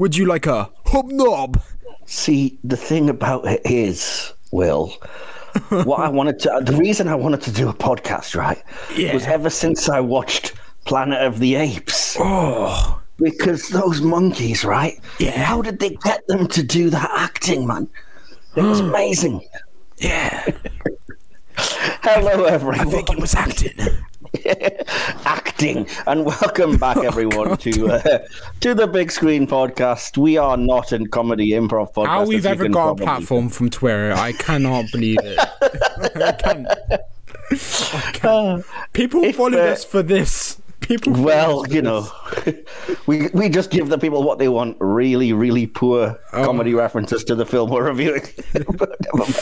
Would you like a hobnob? See, the thing about it is, Will, what I wanted to, the reason I wanted to do a podcast, right, Yeah. was ever since I watched Planet of the Apes. Oh, Because those monkeys, right? Yeah. How did they get them to do that acting, man? It was amazing. yeah. Hello, everyone. I think it was acting. acting and welcome back Oh, everyone to uh, to the big screen podcast we are not a comedy improv podcast How we've ever got a platform from Twitter, I cannot believe it. I can't. I can't. People If, followed uh, us for this. People. well you know we we just give the people what they want really really poor Oh. comedy references to the film we're reviewing But never mind.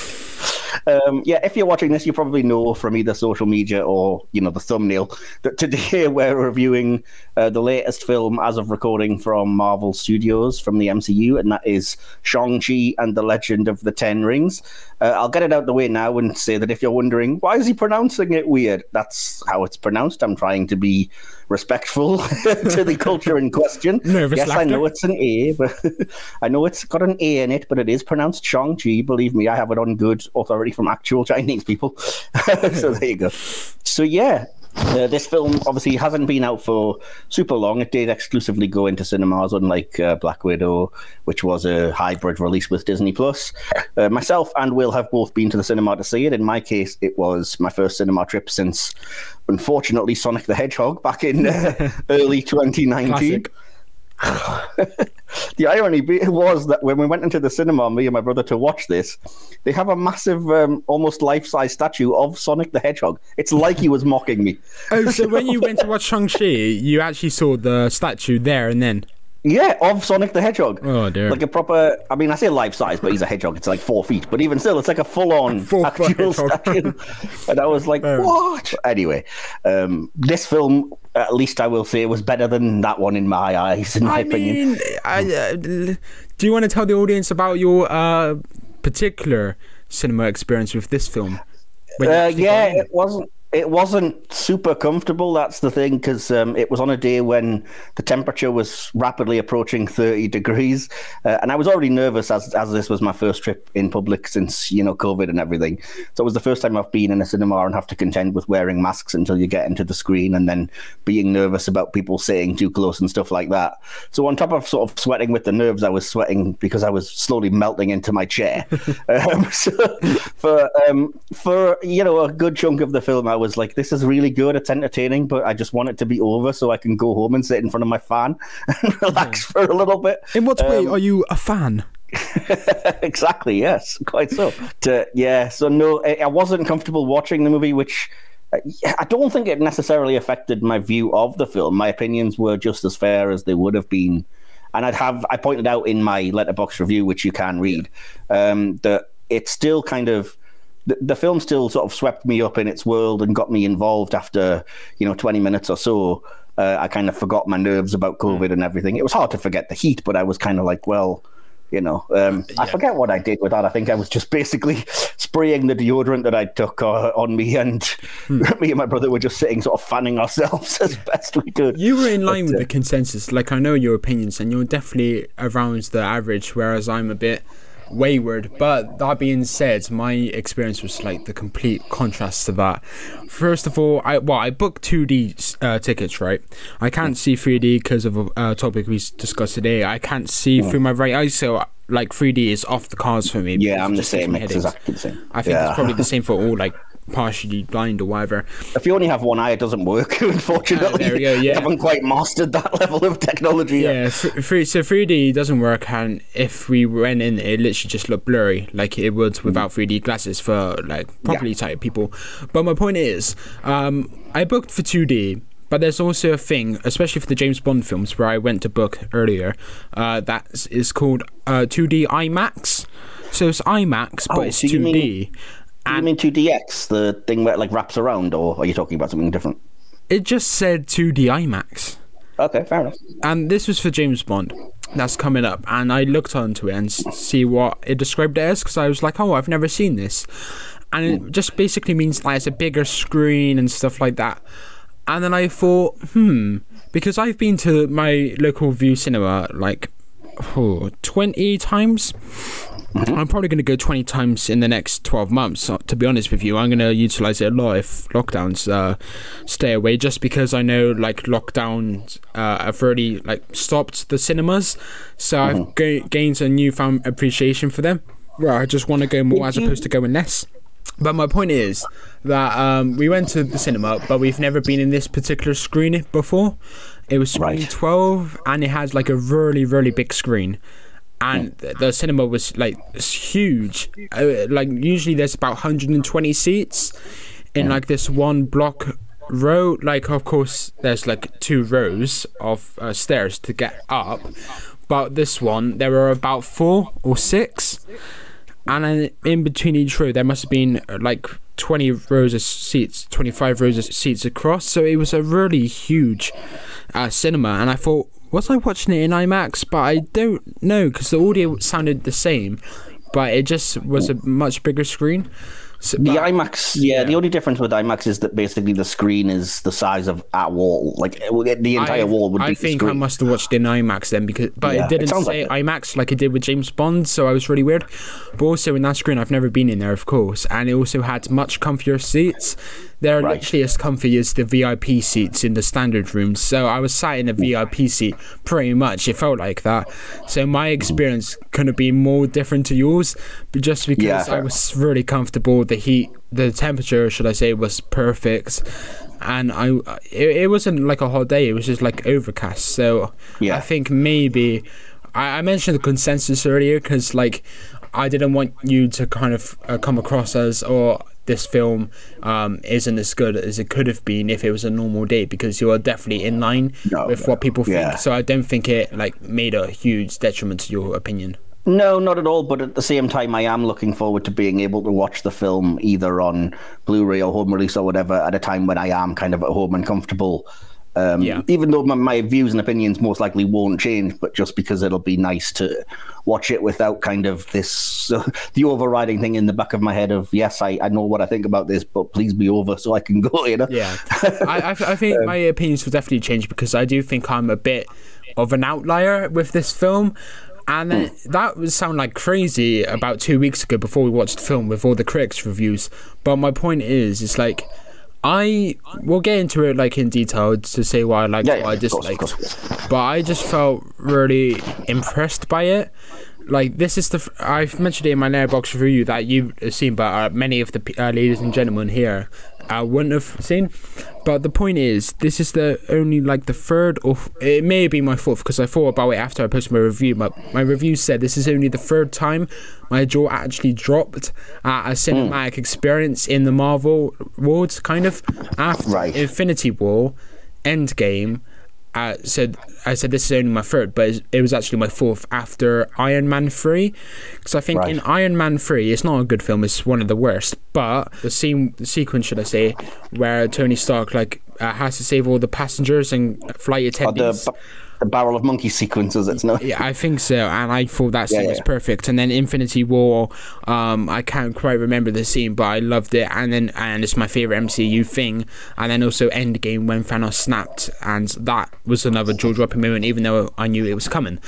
Um, yeah, if you're watching this, you probably know from either social media or you know the thumbnail that today we're reviewing uh, the latest film as of recording from Marvel Studios from the MCU, and that is Shang Chi and the Legend of the Ten Rings. Uh, I'll get it out the way now and say that if you're wondering why is he pronouncing it weird, that's how it's pronounced. I'm trying to be respectful to the culture in question. Nervous yes, I know it's an A, but I know it's got an A in it, but it is pronounced Shang Chi. Believe me, I have it on good authority from actual Chinese people. so there you go. So yeah. Uh, this film obviously hasn't been out for super long. It did exclusively go into cinemas, unlike uh, Black Widow, which was a hybrid release with Disney Plus. Uh, myself and Will have both been to the cinema to see it. In my case, it was my first cinema trip since, unfortunately, Sonic the Hedgehog back in uh, early 2019 Classic. the irony was that when we went into the cinema, me and my brother, to watch this, they have a massive, um, almost life-size statue of Sonic the Hedgehog. It's like he was mocking me. Oh, so when you went to watch Shang-Chi, you actually saw the statue there and then. Yeah, of Sonic the Hedgehog. Oh, dear. Like a proper. I mean, I say life-size, but he's a hedgehog. It's like four feet, but even still, it's like a full-on Full-foot actual statue. and I was like, what? Anyway, um, this film, at least I will say, it was better than that one in my eyes, in my I opinion. mean, I, uh, do you want to tell the audience about your uh, particular cinema experience with this film? Uh, yeah, it wasn't. It wasn't super comfortable. That's the thing, because um, it was on a day when the temperature was rapidly approaching thirty degrees, uh, and I was already nervous as as this was my first trip in public since you know COVID and everything. So it was the first time I've been in a cinema and have to contend with wearing masks until you get into the screen, and then being nervous about people saying too close and stuff like that. So on top of sort of sweating with the nerves, I was sweating because I was slowly melting into my chair. um, so for um, for you know a good chunk of the film, I was like, "This is really good. It's entertaining, but I just want it to be over so I can go home and sit in front of my fan and relax for a little bit." In what way Um, are you a fan? exactly. Yes, quite so. To, yeah. So no, I, wasn't comfortable watching the movie, which. uh, I don't think it necessarily affected my view of the film. My opinions were just as fair as they would have been, and I'd have I pointed out in my Letterboxd review, which you can read, um, that it still kind of the, the film still sort of swept me up in its world and got me involved after you know 20 minutes or so. Uh, i kind of forgot my nerves about covid and everything. It was hard to forget the heat but i was kind of like well you know um, i forget what i did with that. I think i was just basically spraying the deodorant that i took uh, on me and me and my brother were just sitting sort of fanning ourselves as best we could. You were in line But, with uh, the consensus. Like I know your opinions, and you're definitely around the average, whereas I'm a bit wayward. But that being said, my experience was like the complete contrast to that. First of all, I well, I booked 2D uh, tickets, right? I can't see 3D because of a uh, topic we discussed today. I can't see through my right eye, so like 3D is off the cards for me. yeah i'm the same me it's exactly the same I think yeah. it's probably the same for all like partially blind or whatever. if you only have one eye, it doesn't work. Unfortunately, there we go, yeah. haven't quite mastered that level of technology. yet. Yeah, f- free, so 3D doesn't work, and if we went in, it literally just looked blurry, like it would without 3D glasses for like properly sighted people. But my point is, um, I booked for 2D, but there's also a thing, especially for the James Bond films, where I went to book earlier, uh, that is called uh, 2D IMAX. So it's IMAX, but Oh, it's so 2D. mean- You mean 2DX, the thing where it like wraps around, or are you talking about something different? It just said 2D IMAX. Okay, fair enough. and this was for James Bond. That's coming up, and I looked onto it and see what it described it as because I was like, "Oh, I've never seen this," and it just basically means like it's a bigger screen and stuff like that. And then I thought, hmm, because I've been to my local Vue Cinema like oh, 20 times. Mm-hmm. I'm probably going to go 20 times in the next 12 months. To be honest with you, I'm going to utilize it a lot if lockdowns uh, stay away, just because I know like lockdowns uh, have already like stopped the cinemas. So Mm-hmm. I've ga- gained a newfound appreciation for them. Where I just want to go more as opposed to going less. But my point is that um, we went to the cinema, but we've never been in this particular screen before. It was screen Right. 12, and it has like a really, really big screen. And the the cinema was like huge. Uh, like, usually there's about 120 seats in like this one block row. Like, of course, there's like two rows of uh, stairs to get up. But this one, there were about four or six and then in between each row there must have been uh, like 20 rows of seats 25 rows of seats across so it was a really huge uh, cinema and i thought was i watching it in imax but i don't know because the audio sounded the same but it just was a much bigger screen so, The but- IMAX, yeah, The only difference with IMAX is that basically the screen is the size of a wall. Like the entire I, wall would I be think I must have watched it in IMAX then because but Yeah, it it didn't sounds say like it. IMAX like it did with James Bond, so I was really weird. But also in that screen I've never been in there of course, and it also had much comfier seats. They're Right. literally as comfy as the VIP seats in the standard rooms. So I was sat in a VIP seat pretty much. It felt like that. So my experience couldn't be more different to yours, but just because Yeah, I was really comfortable, the heat, the temperature, should I say, was perfect and I it, it wasn't like a hot day. It was just like overcast. So Yeah. I think maybe I, I mentioned the consensus earlier because like I didn't want you to kind of uh, come across as or this film um, isn't as good as it could have been if it was a normal day because you are definitely in line No, with what people think. yeah. So I don't think it like made a huge detriment to your opinion. No, not at all. But at the same time, I am looking forward to being able to watch the film either on Blu-ray or home release or whatever at a time when I am kind of at home and comfortable. Um, Yeah. Even though my, my views and opinions most likely won't change, but just because it'll be nice to watch it without kind of this the overriding thing in the back of my head of yes, I, I know what I think about this, but please be over so I can go. You know. Yeah, I, I, I think my opinions will definitely change because I do think I'm a bit of an outlier with this film. And then that would sound like crazy about two weeks ago before we watched the film with all the critics' reviews. But my point is, it's like I will get into it like in detail to say why I like Yeah, what yeah, I course, of disliked. course, course. But I just felt really impressed by it. Like this is the f- I've mentioned it in my Letterboxd review that you've seen, but uh, many of the uh, ladies and gentlemen here uh, wouldn't have seen. But the point is, this is the only like the third or f- it may be my fourth because I thought about it after I posted my review. But my review said this is only the third time my jaw actually dropped at a cinematic experience in the Marvel world, kind of after Right. Infinity War, Endgame. Uh, said I said this is only my third, but it was actually my fourth after Iron Man three, because I think Right. in Iron Man three it's not a good film; it's one of the worst. But the scene, the sequence, should I say, where Tony Stark like uh, has to save all the passengers and flight attendants. the, the barrel of monkey sequences. It's no. Yeah, I think so, and I thought that scene Yeah, was perfect. And then Infinity War, um, I can't quite remember the scene, but I loved it. And then, and it's my favorite MCU thing. And then also Endgame when Thanos snapped, and that was another jaw-dropping moment, even though I knew it was coming.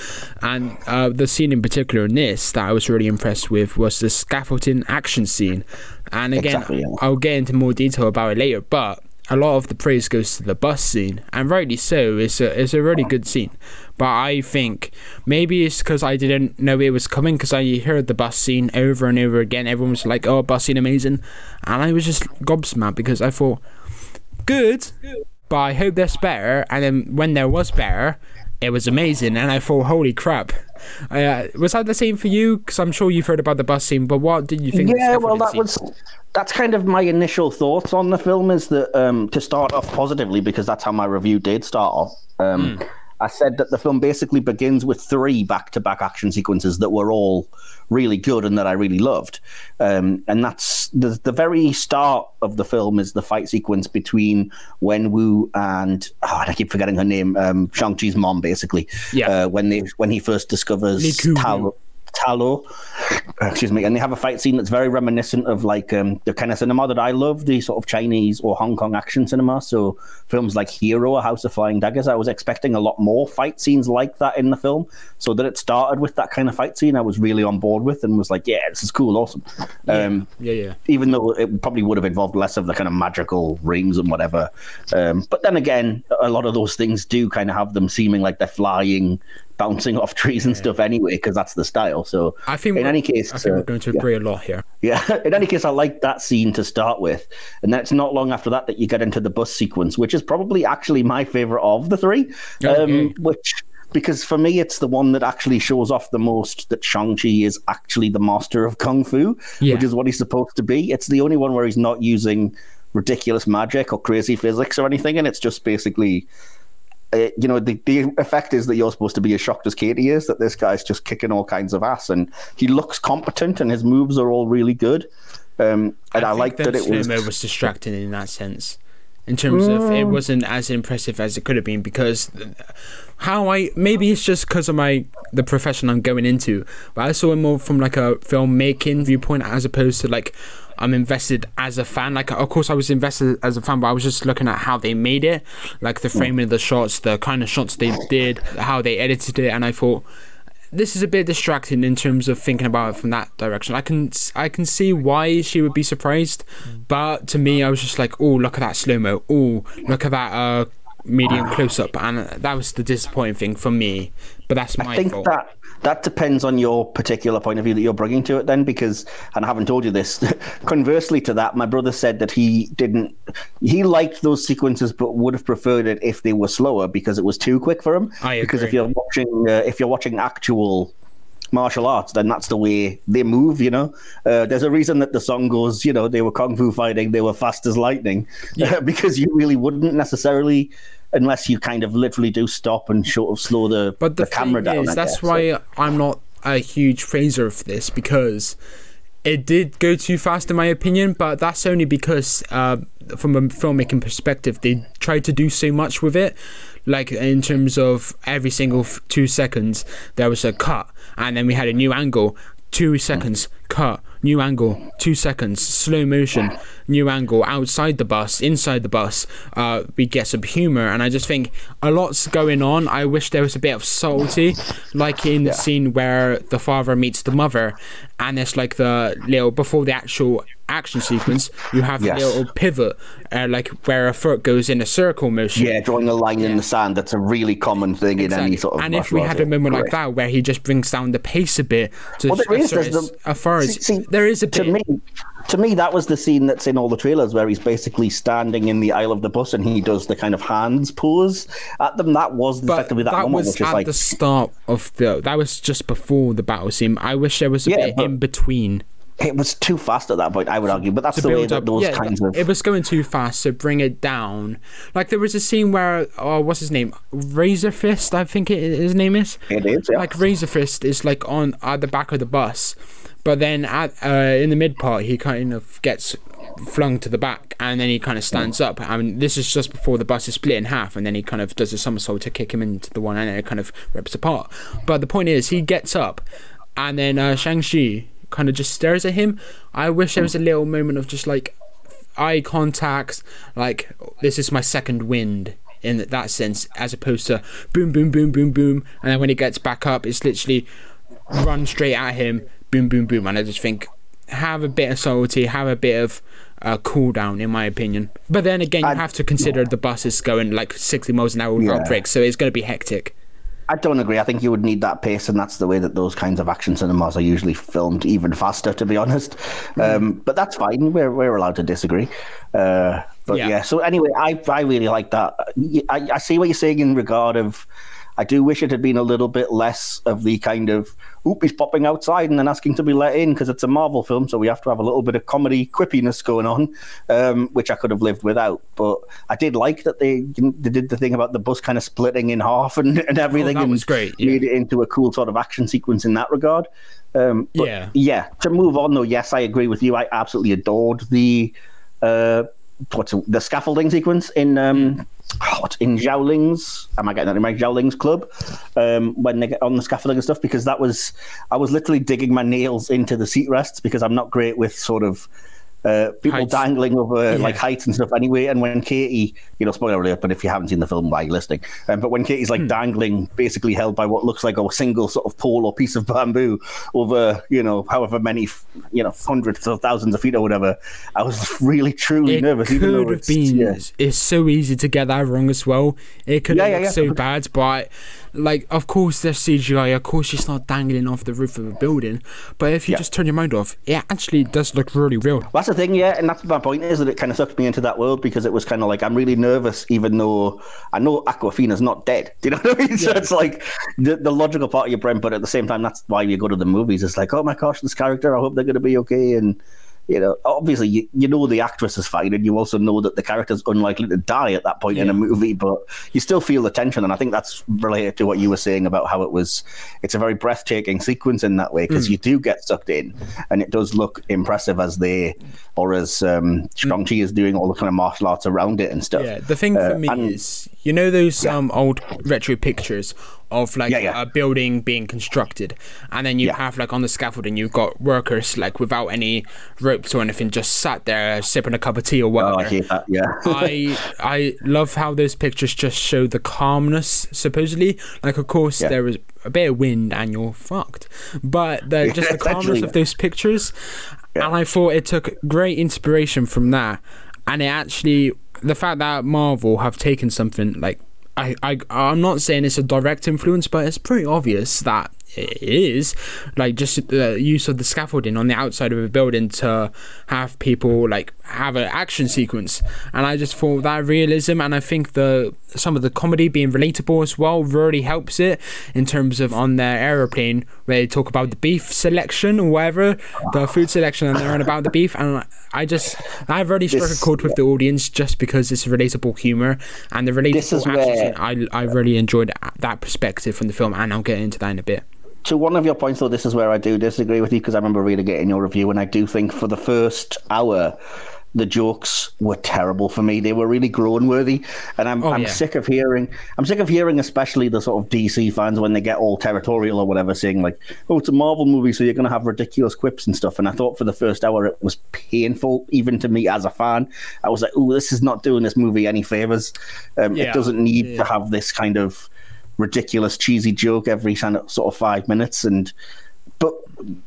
And uh, the scene in particular in this that I was really impressed with was the scaffolding action scene. And again, Exactly, yeah. I'll get into more detail about it later, but a lot of the praise goes to the bus scene, and rightly so. It's a it's a really good scene, but I think maybe it's because I didn't know it was coming because I heard the bus scene over and over again. Everyone was like, "Oh, bus scene amazing," and I was just gobsmacked because I thought, "Good," but I hope there's better. And then when there was better, it was amazing, and I thought, "Holy crap!" Uh, was that the same for you? Because I'm sure you've heard about the bus scene, but what did you think? Yeah, well, that scene? was that's kind of my initial thoughts on the film. Is that um, to start off positively because that's how my review did start off. Um, Hmm. I said that the film basically begins with three back-to-back action sequences that were all really good and that I really loved. Um, and that's the the very start of the film is the fight sequence between Wen Wu and oh, I keep forgetting her name, um, Shang Chi's mom, basically. Yeah. Uh, when they when he first discovers Tao. Talo. Excuse me, and they have a fight scene that's very reminiscent of like um, the kind of cinema that I love, the sort of Chinese or Hong Kong action cinema. So films like Hero or House of Flying Daggers. I was expecting a lot more fight scenes like that in the film. So that it started with that kind of fight scene, I was really on board with and was like, yeah, this is cool, awesome. Um, yeah, yeah. even though it probably would have involved less of the kind of magical rings and whatever. Um, but then again, a lot of those things do kind of have them seeming like they're flying, bouncing off trees and stuff anyway, because that's the style. So I think in any case, I think uh, we're going to agree a lot here. yeah, in any case, I like that scene to start with. And then it's not long after that that you get into the bus sequence, which is probably actually my favorite of the three. Okay. Um, which, because for me, it's the one that actually shows off the most that Shang-Chi is actually the master of Kung Fu, Yeah. which is what he's supposed to be. It's the only one where he's not using ridiculous magic or crazy physics or anything. And it's just basically. Uh, you know, the, the effect is that you're supposed to be as shocked as Katie is that this guy's just kicking all kinds of ass, and he looks competent, and his moves are all really good. Um, and I, think like that it was. was distracting in that sense. In terms of it wasn't as impressive as it could have been because how I maybe it's just because of my the profession I'm going into, but I saw it more from like a filmmaking viewpoint as opposed to like I'm invested as a fan. Like of course I was invested as a fan, but I was just looking at how they made it, like the framing of the shots, the kind of shots they did, how they edited it, and I thought this is a bit distracting in terms of thinking about it from that direction. I can I can see why she would be surprised, but to me, I was just like, oh, look at that slow mo. Oh, look at that uh, medium close up, and that was the disappointing thing for me. But that's my I think fault. that that depends on your particular point of view that you're bringing to it then because and I haven't told you this conversely to that my brother said that he didn't he liked those sequences but would have preferred it if they were slower because it was too quick for him. I because if you're watching uh, if you're watching actual martial arts then that's the way they move you know uh, there's a reason that the song goes you know they were kung fu fighting they were fast as lightning because you really wouldn't necessarily unless you kind of literally do stop and sort of slow the, But the, the camera down is, that's guess. why I'm not a huge praiser of this because it did go too fast in my opinion. But that's only because, uh, from a filmmaking perspective, they tried to do so much with it. Like in terms of every single f- two seconds, there was a cut, and then we had a new angle. Two seconds, cut, new angle, two seconds, slow motion, new angle, outside the bus, inside the bus. Uh, we get some humor, and I just think a lot's going on. I wish there was a bit of subtlety, like in the scene where the father meets the mother, and it's like the little before the actual action sequence, you have Yes. a little pivot, uh, like where a foot goes in a circle motion. Yeah, drawing a line in the sand. That's a really common thing in any sort of. and if we had a moment like that where he just brings down the pace a bit to Well, there a is, there's the- as far as See- see, there is a to me, to me, that was the scene that's in all the trailers where he's basically standing in the aisle of the bus and he does the kind of hands pose at them. That was but effectively that, that moment, was which is at like the start of the that was just before the battle scene i wish there was a Yeah, bit but- in between it was too fast at that point. I would argue, but that's the way that up those yeah kinds of. it was going too fast so bring it down like there was a scene where oh what's his name razor fist i think it, his name is It is, yeah. like razor fist is like on at the back of the bus but then at uh, in the mid part he kind of gets flung to the back and then he kind of stands up. I mean this is just before the bus is split in half and then he kind of does a somersault to kick him into the one and it kind of rips apart. But the point is he gets up and then uh, shang-chi kind of just stares at him. I wish there was a little moment of just like eye contact like this is my second wind in that sense as opposed to boom boom boom boom boom. And then when he gets back up it's literally run straight at him boom boom boom and i just think have a bit of subtlety have a bit of uh, cool down in my opinion but then again you I- have to consider the bus is going like 60 miles an hour without Yeah. brakes so it's going to be hectic I don't agree. I think you would need that pace, and that's the way that those kinds of action cinemas are usually filmed, even faster, to be honest. Hmm. Um, but that's fine. We're we're allowed to disagree. Uh, but Yeah. yeah. So anyway, I I really like that. I, I see what you're saying in regard of. I do wish it had been a little bit less of the kind of oop he's popping outside and then asking to be let in because it's a Marvel film, so we have to have a little bit of comedy quippiness going on, um, which I could have lived without. But I did like that they they did the thing about the bus kind of splitting in half and, and everything. Oh, that and was great, yeah. Made it into a cool sort of action sequence in that regard. Um, but Yeah. yeah. To move on though, yes, I agree with you. I absolutely adored the uh, what's it- the scaffolding sequence in um, oh, in Xialing's? Am I getting that in my Xialing's club? Um, when they get on the scaffolding and stuff, because that was I was literally digging my nails into the seat rests because I'm not great with sort of uh, people Heights. dangling over Yeah. like heights and stuff anyway. And when Katie, you know, spoiler alert, but if you haven't seen the film, why are you listening? Um, but when Katie's Hmm. like dangling, basically held by what looks like a single sort of pole or piece of bamboo over, you know, however many, you know, hundreds or thousands of feet or whatever, I was really truly It nervous. even though could have it's, been. yeah. It's so easy to get that wrong as well. It could Yeah, have yeah, looked yeah. so bad, but like, of course, there's CGI. Of course, she's not dangling off the roof of a building. But if you Yeah. just turn your mind off, it actually does look really real. That's the thing, yeah, and that's my point is that it kind of sucked me into that world because it was kind of like I'm really nervous, even though I know Awkwafina's not dead. Do you know what I mean? So it's like the, the logical part of your brain, but at the same time, that's why you go to the movies. It's like, oh my gosh, this character, I hope they're going to be okay, and you know, obviously, you, you know the actress is fine, and you also know that the character's unlikely to die at that point in a movie, but you still feel the tension, and I think that's related to what you were saying about how it was. It's a very breathtaking sequence in that way because Hmm. you do get sucked in, and it does look impressive as they or as um, Shang Chi is doing all the kind of martial arts around it and stuff. Yeah, the thing Uh, for me and- is, you know those um old retro pictures of like Yeah, yeah. a building being constructed, and then you Yeah. have like on the scaffolding, you've got workers like without any ropes or anything, just sat there sipping a cup of tea or whatever Oh. I hate that. Yeah. I I love how those pictures just show the calmness. Supposedly, like of course there a bit of wind and you're fucked, but the, just the calmness of those pictures, and I thought it took great inspiration from that, and it actually the fact that Marvel have taken something like. I, I I'm not saying it's a direct influence, but it's pretty obvious that it is like just the use of the scaffolding on the outside of a building to have people like have an action sequence. And i just thought that realism and i think the some of the comedy being relatable as well really helps it in terms of on their aeroplane where they talk about the beef selection or whatever the food selection and they're on about the beef. And i just i've already struck a This- chord with the audience just because it's relatable humor and the relatable This is action where- I, I really enjoyed that perspective from the film and i'll get into that in a bit to one of your points, though, this is where I do disagree with you because I remember reading it in your review, and I do think for the first hour, the jokes were terrible for me. They were really groan worthy, and I'm Oh, I'm yeah. sick of hearing. I'm sick of hearing, especially the sort of DC fans when they get all territorial or whatever, saying like, "Oh, it's a Marvel movie, so you're going to have ridiculous quips and stuff." And I thought for the first hour it was painful, even to me as a fan. I was like, "Oh, this is not doing this movie any favors. Um, Yeah. It doesn't need Yeah. to have this kind of." Ridiculous cheesy joke every kind of sort of five minutes and but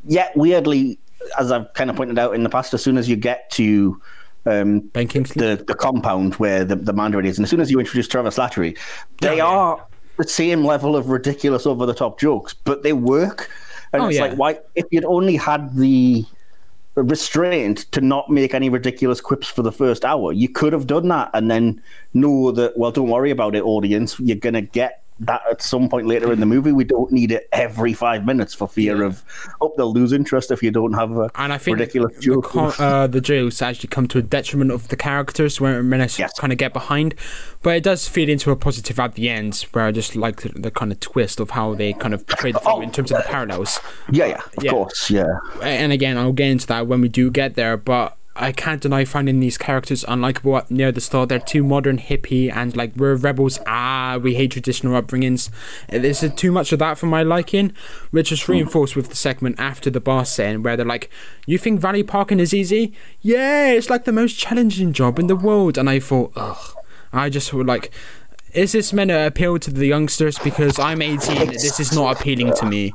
yet weirdly as i've kind of pointed out in the past as soon as you get to um, ben kingsley the, the compound where the, the mandarin is and as soon as you introduce trevor slattery they yeah. are the same level of ridiculous over the top jokes but they work and Oh, it's yeah. like why if you'd only had the restraint to not make any ridiculous quips for the first hour. You could have done that and then know that, well, don't worry about it, audience. You're going to get that at some point later in the movie. We don't need it every five minutes for fear of, oh, they'll lose interest if you don't have a and I think ridiculous the, joke. co- uh, the jokes actually come to a detriment of the characters when, when I Yes. kind of get behind. But it does feed into a positive at the end, where I just like the, the kind of twist of how they kind of portray the film Oh. in terms of the parallels. yeah, yeah, of Yeah. course, yeah. And again, I'll get into that when we do get there, but. I can't deny finding these characters unlikable near the start. They're too modern, hippie, and like we're rebels. Ah, we hate traditional upbringings. There's too much of that for my liking, which is reinforced with the segment after the bar scene where they're like, "You think valley parking is easy? Yeah, it's like the most challenging job in the world." And I thought, ugh, I just thought like. Is this meant to appeal to the youngsters? Because I'm 18, this is not appealing to me.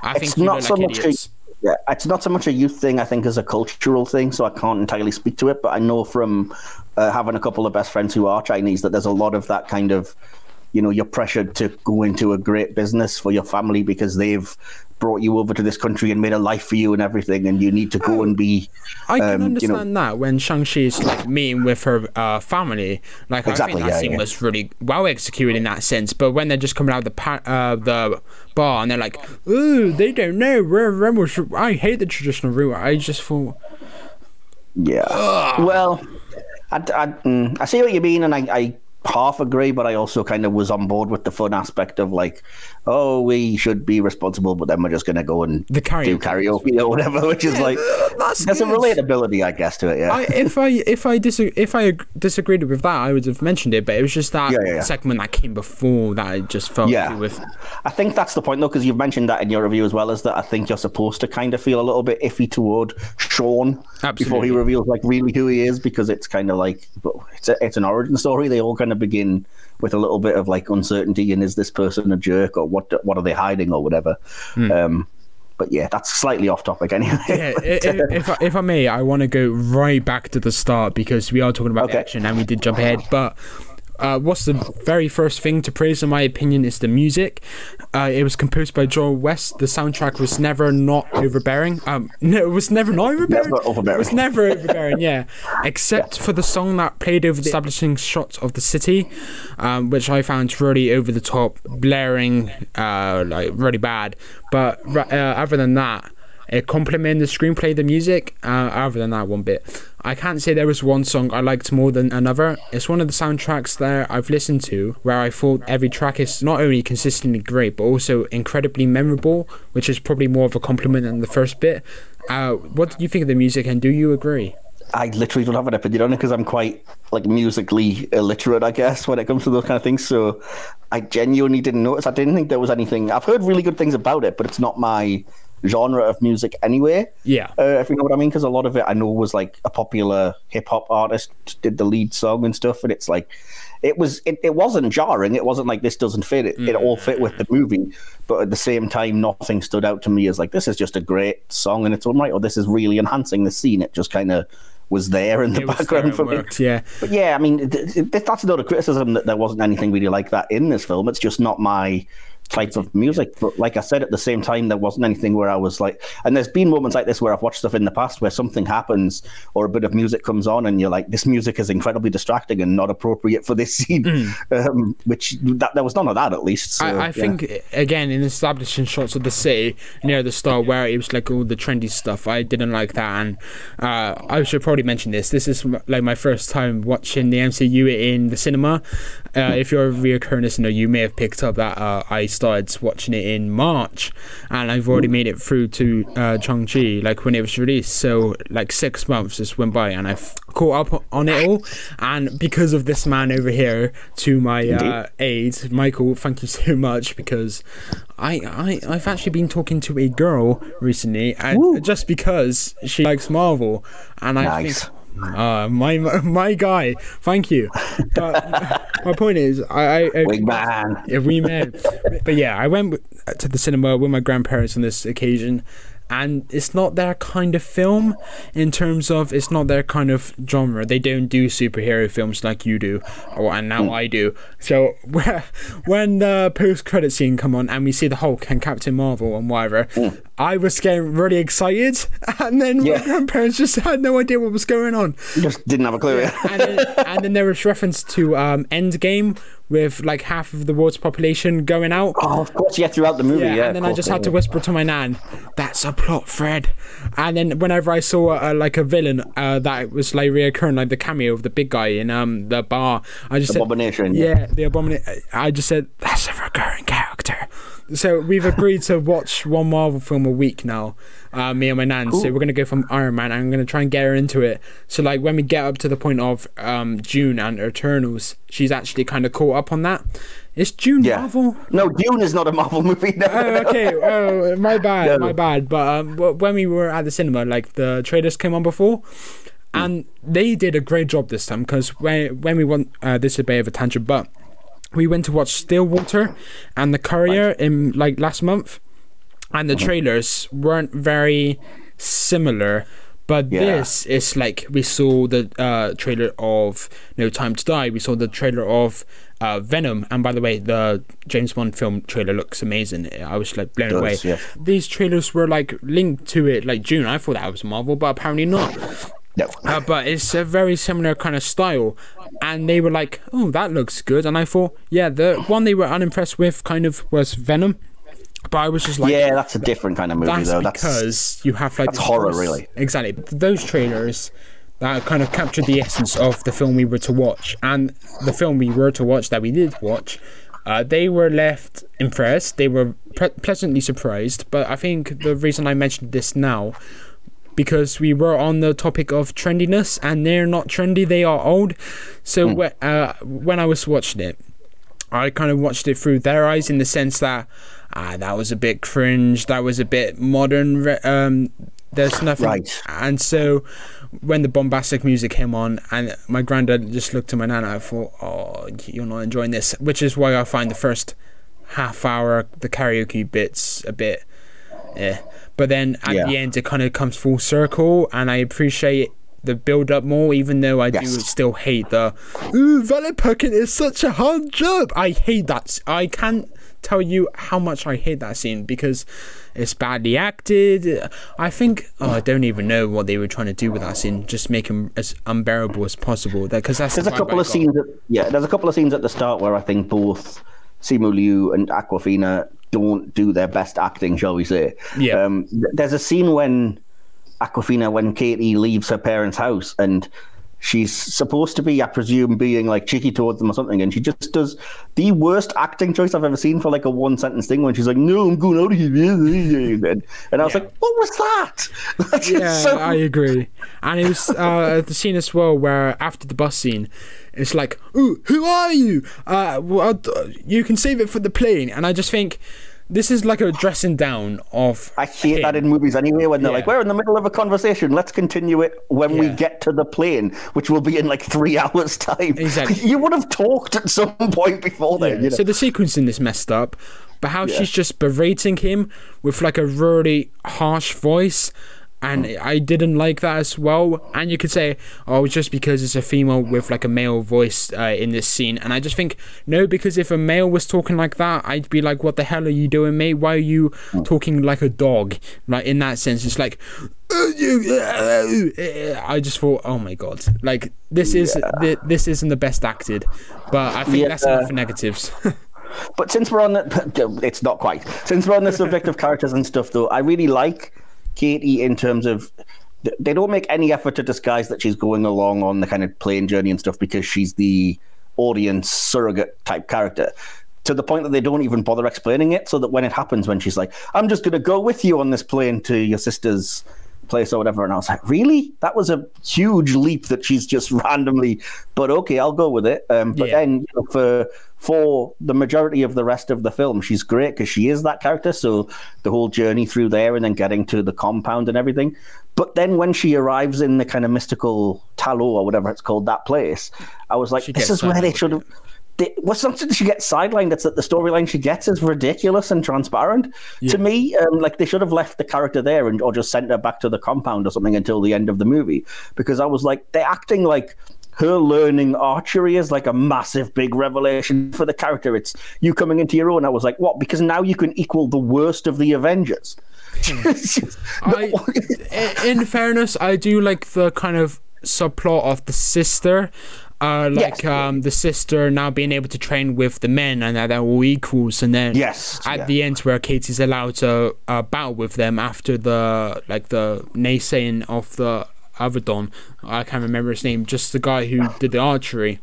I think It's you not look so like much idiots. Yeah, it's not so much a youth thing. I think as a cultural thing, so I can't entirely speak to it. But I know from uh, having a couple of best friends who are Chinese that there's a lot of that kind of, you know, you're pressured to go into a great business for your family because they've brought you over to this country and made a life for you and everything, and you need to go and be. I can um, you understand know- that when Shang-Chi is like meeting with her uh, family. Like Exactly, I think that yeah, scene yeah. was really well executed in that sense. But when they're just coming out of the pa- uh, the bar and they're like, "Ooh, they don't know. We're rebels. I hate the traditional route." I just thought, Yeah. Well, I, I, mm, I see what you mean, and I, I half agree, but I also kind of was on board with the fun aspect of like, oh, we should be responsible, but then we're just going to go and The karaoke. do karaoke or whatever, which is like that's there's a relatability, I guess, to it. Yeah, I, if I if I dis- if I disagreed with that, I would have mentioned it. But it was just that Yeah, yeah, yeah. segment that came before that I just felt Yeah. with. I think that's the point though, because you've mentioned that in your review as well, is that I think you're supposed to kind of feel a little bit iffy toward Sean before he reveals like really who he is, because it's kind of like it's a, it's an origin story. They all kind of begin with a little bit of like uncertainty, and is this person a jerk or what? What are they hiding or whatever? Um, but yeah, that's slightly off topic anyway. Yeah, i- i- if I, if I may, I want to go right back to the start because we are talking about Okay. action and we did jump ahead. But uh, what's the very first thing to praise, in my opinion, is the music. Uh, it was composed by Joel West. The soundtrack was never not overbearing. Um, no, it was never not overbearing. Never overbearing. It was never overbearing. Yeah, except for the song that played over the establishing shots of the city, um, which I found really over the top, blaring, uh, like really bad. But uh, other than that. It complemented the screenplay, the music. Uh, other than that, one bit, I can't say there was one song I liked more than another. It's one of the soundtracks that I've listened to where I thought every track is not only consistently great but also incredibly memorable, which is probably more of a compliment than the first bit. Uh, what do you think of the music, and do you agree? I literally don't have an opinion on it because I'm quite like musically illiterate, I guess, when it comes to those kind of things. So I genuinely didn't notice. I didn't think there was anything. I've heard really good things about it, but it's not my genre of music anyway. Yeah. Uh, if you know what I mean, because a lot of it I know was like a popular hip hop artist did the lead song and stuff, and it's like it was it, it wasn't jarring. It wasn't like this doesn't fit. It, it all fit with the movie, but at the same time, nothing stood out to me as like this is just a great song in its own right, or this is really enhancing the scene. It just kind of was there in the It background for me. worked, yeah. But yeah, I mean, th- th- that's not a criticism that there wasn't anything really like that in this film. It's just not my type of music. But like I said, at the same time, there wasn't anything where I was like, and there's been moments like this where I've watched stuff in the past where something happens or a bit of music comes on, and you're like, this music is incredibly distracting and not appropriate for this scene. Um, which that, there was none of that at least. So, I, I yeah. think again in establishing shots of the city near the start where it was like all the trendy stuff. I didn't like that, and uh, I should probably mention this. This is like my first time watching the MCU in the cinema. Uh, if you're a reoccurring listener, you may have picked up that uh, I started watching it in March, and I've already made it through to uh, Chang-Chi, like when it was released. So like six months just went by, and I've caught up on it all. And because of this man over here, to my uh, aid, Michael, thank you so much because I, I I've actually been talking to a girl recently, and just because she likes Marvel, and I Nice. think. Uh, my my guy, thank you. But my point is, I, I, Wingman. yeah, we met. but yeah, I went to the cinema with my grandparents on this occasion, and it's not their kind of film in terms of it's not their kind of genre. They don't do superhero films like you do, or and now I do. So when the post credit scene come on and we see the Hulk and Captain Marvel and whatever, I was getting really excited, and then Yeah. my grandparents just had no idea what was going on Just didn't have a clue. and, then, and then there was reference to um, Endgame with like half of the world's population going out. Oh, of course, yeah, throughout the movie. Yeah, Yeah, and then I just had to whisper to my nan, "That's a plot Fred." And then whenever I saw uh, like a villain uh, that was like reoccurring, like the cameo of the big guy in um the bar, I just said, Abomination. yeah, the abomination. I just said that's a recurring character. So we've agreed to watch one Marvel film a week now, uh, me and my nan. So we're gonna go from Iron Man. and I'm gonna try and get her into it. So like when we get up to the point of um, June and Eternals, she's actually kind of caught up on that. Is June Yeah. Marvel? No, Dune is not a Marvel movie. No. Oh, okay. Oh, my bad. No. My bad. But um, when we were at the cinema, like the trailers came on before, and they did a great job this time because when when we went, uh, this is a bit of a tangent, but we went to watch Stillwater and The Courier in like last month, and the Uh-huh. trailers weren't very similar. But Yeah. this is like we saw the uh, trailer of No Time to Die. We saw the trailer of uh, Venom, and by the way, the James Bond film trailer looks amazing. I was like blown Does, away. yeah. These trailers were like linked to it, like June. I thought that was Marvel, but apparently not. No. Uh, but it's a very similar kind of style, and they were like, "Oh, that looks good," and I thought, yeah, the one they were unimpressed with kind of was Venom, but I was just like, yeah, that's a different kind of movie, that's though. That's because you have like that's horror, really. Exactly. Those trailers, that kind of captured the essence of the film we were to watch. And the film we were to watch, that we did watch, uh, they were left impressed. They were pre- pleasantly surprised. But I think the reason I mentioned this now, because we were on the topic of trendiness, and they're not trendy, they are old. So mm. wh- uh, when I was watching it, I kind of watched it through their eyes in the sense that ah, that was a bit cringe, that was a bit modern. Um, there's nothing, right. and so when the bombastic music came on, and my granddad just looked at my nana, I thought, "Oh, you're not enjoying this," which is why I find the first half hour, the karaoke bits, a bit, eh. But then at yeah. the end, it kind of comes full circle, and I appreciate the build up more, even though I yes. do still hate the Ooh, valet parking is such a hard job. I hate that. I can't tell you how much I hate that scene because it's badly acted. I think oh, I don't even know what they were trying to do with that scene. Just make him as unbearable as possible. Because that's there's a couple of scenes. At, yeah, there's a couple of scenes at the start where I think both Simu Liu and Awkwafina don't do their best acting, shall we say? Yeah. Um, there's a scene when Awkwafina, when Katie leaves her parents' house and she's supposed to be, I presume, being like cheeky towards them or something, and she just does the worst acting choice I've ever seen for like a one sentence thing when she's like, "No, I'm going out of here," and, I was yeah. like, "What was that?" yeah, so... I agree. And it was uh, the scene as well where after the bus scene, it's like, "Ooh, who are you? Uh, well, you can save it for the plane," and I just think this is like a dressing down of. I hate him. that in movies anyway. When they're yeah. like, "We're in the middle of a conversation. Let's continue it when yeah. we get to the plane, which will be in like three hours' time." Exactly. You would have talked at some point before then. You know? So the sequencing is messed up, but how she's just berating him with like a really harsh voice and I didn't like that as well. And you could say, oh, just because it's a female with like a male voice uh, in this scene, and I just think no, because if a male was talking like that, I'd be like, what the hell are you doing, mate? Why are you talking like a dog? Like in that sense, it's like. I just thought, oh my god, like this is yeah. this isn't the best acted, but I think yeah. that's enough for negatives. but since we're on the, it's not quite. Since we're on the subject of characters and stuff, though, I really like Katie in terms of they don't make any effort to disguise that she's going along on the kind of plane journey and stuff because she's the audience surrogate type character to the point that they don't even bother explaining it so that when it happens when she's like i'm just going to go with you on this plane to your sister's place or whatever and i was like really that was a huge leap that she's just randomly but okay i'll go with it um, but yeah. then you know, for for the majority of the rest of the film, she's great because she is that character. So the whole journey through there and then getting to the compound and everything. But then when she arrives in the kind of mystical Ta Lo or whatever it's called, that place, I was like, she this is where they should have. They, well, something she gets sidelined. It's that the storyline she gets is ridiculous and transparent. Yeah. To me, um, like they should have left the character there and or just sent her back to the compound or something until the end of the movie. Because I was like, they're acting like her learning archery is like a massive big revelation for the character. It's you coming into your own. I was like, what? Because now you can equal the worst of the Avengers. I, in fairness, I do like the kind of subplot of the sister. Uh, like yes. um, the sister now being able to train with the men and that they're all equals, and then yes, at yeah. the end where Katie's allowed to uh, battle with them after the like the naysaying of the Avedon. I can't remember his name. Just the guy who did the archery.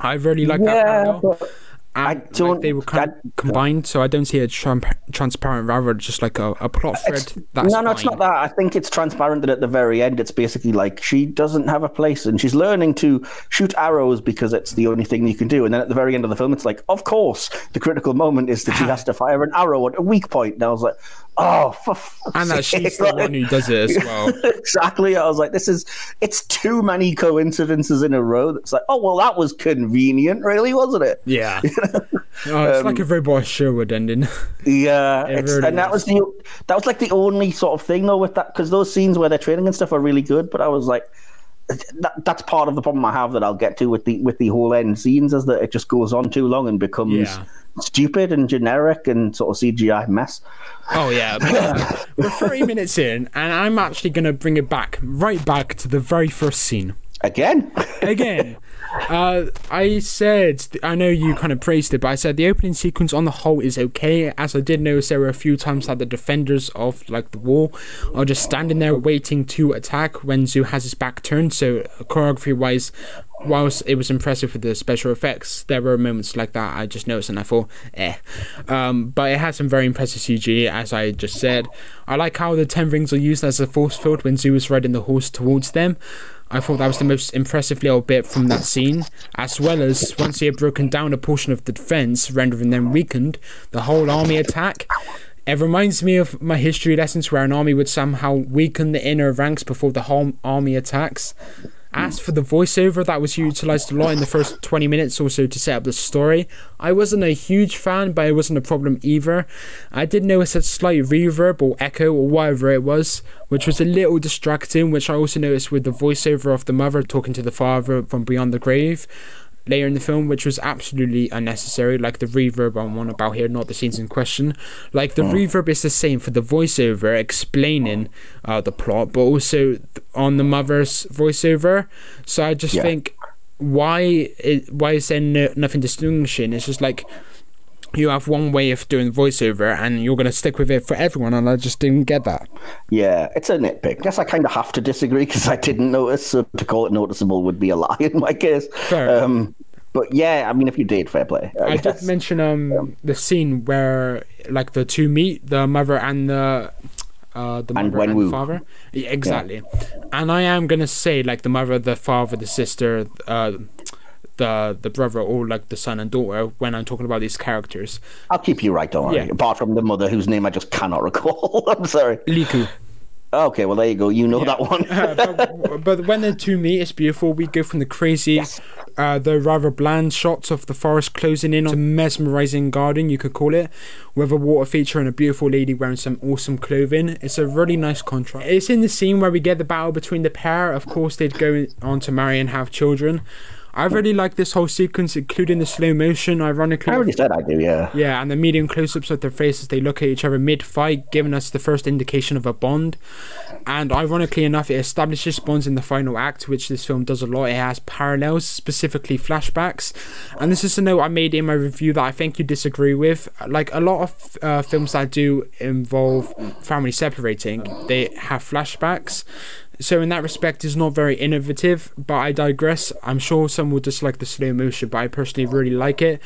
I really like yeah, that. I don't. Like they were kind that, of combined, so I don't see it transparent. Rather, just like a, a plot thread. That's no, no, it's not that. I think it's transparent that at the very end, it's basically like she doesn't have a place, and she's learning to shoot arrows because it's the only thing you can do. And then at the very end of the film, it's like, of course, the critical moment is that she has to fire an arrow at a weak point. And I was like, oh, and that she's the one who does it as well. exactly. I was like, this is it's too many coincidences in a row. That's like, oh well, that was convenient, really, wasn't it? Yeah. oh, it's um, like a very Boris Sherwood ending. Yeah, really and that was the that was like the only sort of thing though with that because those scenes where they're training and stuff are really good. But I was like, that, that's part of the problem I have that I'll get to with the with the whole end scenes is that it just goes on too long and becomes yeah. stupid and generic and sort of CGI mess. Oh yeah, we're 30 minutes in, and I'm actually going to bring it back right back to the very first scene Again? Again. Uh, I said, I know you kind of praised it, but I said the opening sequence on the whole is okay. As I did notice, there were a few times that the defenders of like the wall are just standing there waiting to attack when Zhu has his back turned. So choreography wise, whilst it was impressive with the special effects, there were moments like that I just noticed and I thought, eh. Um, but it has some very impressive CG, as I just said. I like how the Ten Rings are used as a force field when Zhu is riding the horse towards them. I thought that was the most impressive little bit from that scene, as well as once he had broken down a portion of the defense, rendering them weakened, the whole army attack. It reminds me of my history lessons where an army would somehow weaken the inner ranks before the whole army attacks. As for the voiceover that was utilized a lot in the first 20 minutes or so to set up the story, I wasn't a huge fan, but it wasn't a problem either. I did notice a slight reverb or echo or whatever it was, which was a little distracting, which I also noticed with the voiceover of the mother talking to the father from beyond the grave later in the film, which was absolutely unnecessary. Like the reverb I'm on about here, not the scenes in question. Like the oh. reverb is the same for the voiceover explaining uh, the plot, but also on the mother's voiceover. So I just yeah. think why it, why is there no, nothing distinguishing? It's just like you have one way of doing voiceover and you're going to stick with it for everyone and i just didn't get that yeah it's a nitpick i guess i kind of have to disagree because i didn't notice so to call it noticeable would be a lie in my case Fair. Um, but yeah i mean if you did fair play i, I did mention um, um, the scene where like the two meet the mother and the uh, the mother and, and the father. Yeah, exactly. Yeah. And I am gonna say like the mother, the father, the sister, uh, the the brother or like the son and daughter when I'm talking about these characters. I'll keep you right, don't worry. Apart from the mother whose name I just cannot recall. I'm sorry. Lee Ku. Okay, well there you go. You know yeah. that one. uh, but, but, when the two meet, it's beautiful. We go from the crazy, yes. uh, the rather bland shots of the forest closing in on a mesmerizing garden, you could call it, with a water feature and a beautiful lady wearing some awesome clothing. It's a really nice contrast. It's in the scene where we get the battle between the pair. Of course, they'd go on to marry and have children. I really like this whole sequence, including the slow motion. Ironically, I already said I do, yeah. Yeah, and the medium close-ups of their faces, they look at each other mid-fight, giving us the first indication of a bond. And ironically enough, it establishes bonds in the final act, which this film does a lot. It has parallels, specifically flashbacks. And this is a note I made in my review that I think you disagree with. Like a lot of uh, films that do involve family separating, they have flashbacks. So in that respect, it's not very innovative. But I digress. I'm sure some will dislike the slow motion, but I personally really like it.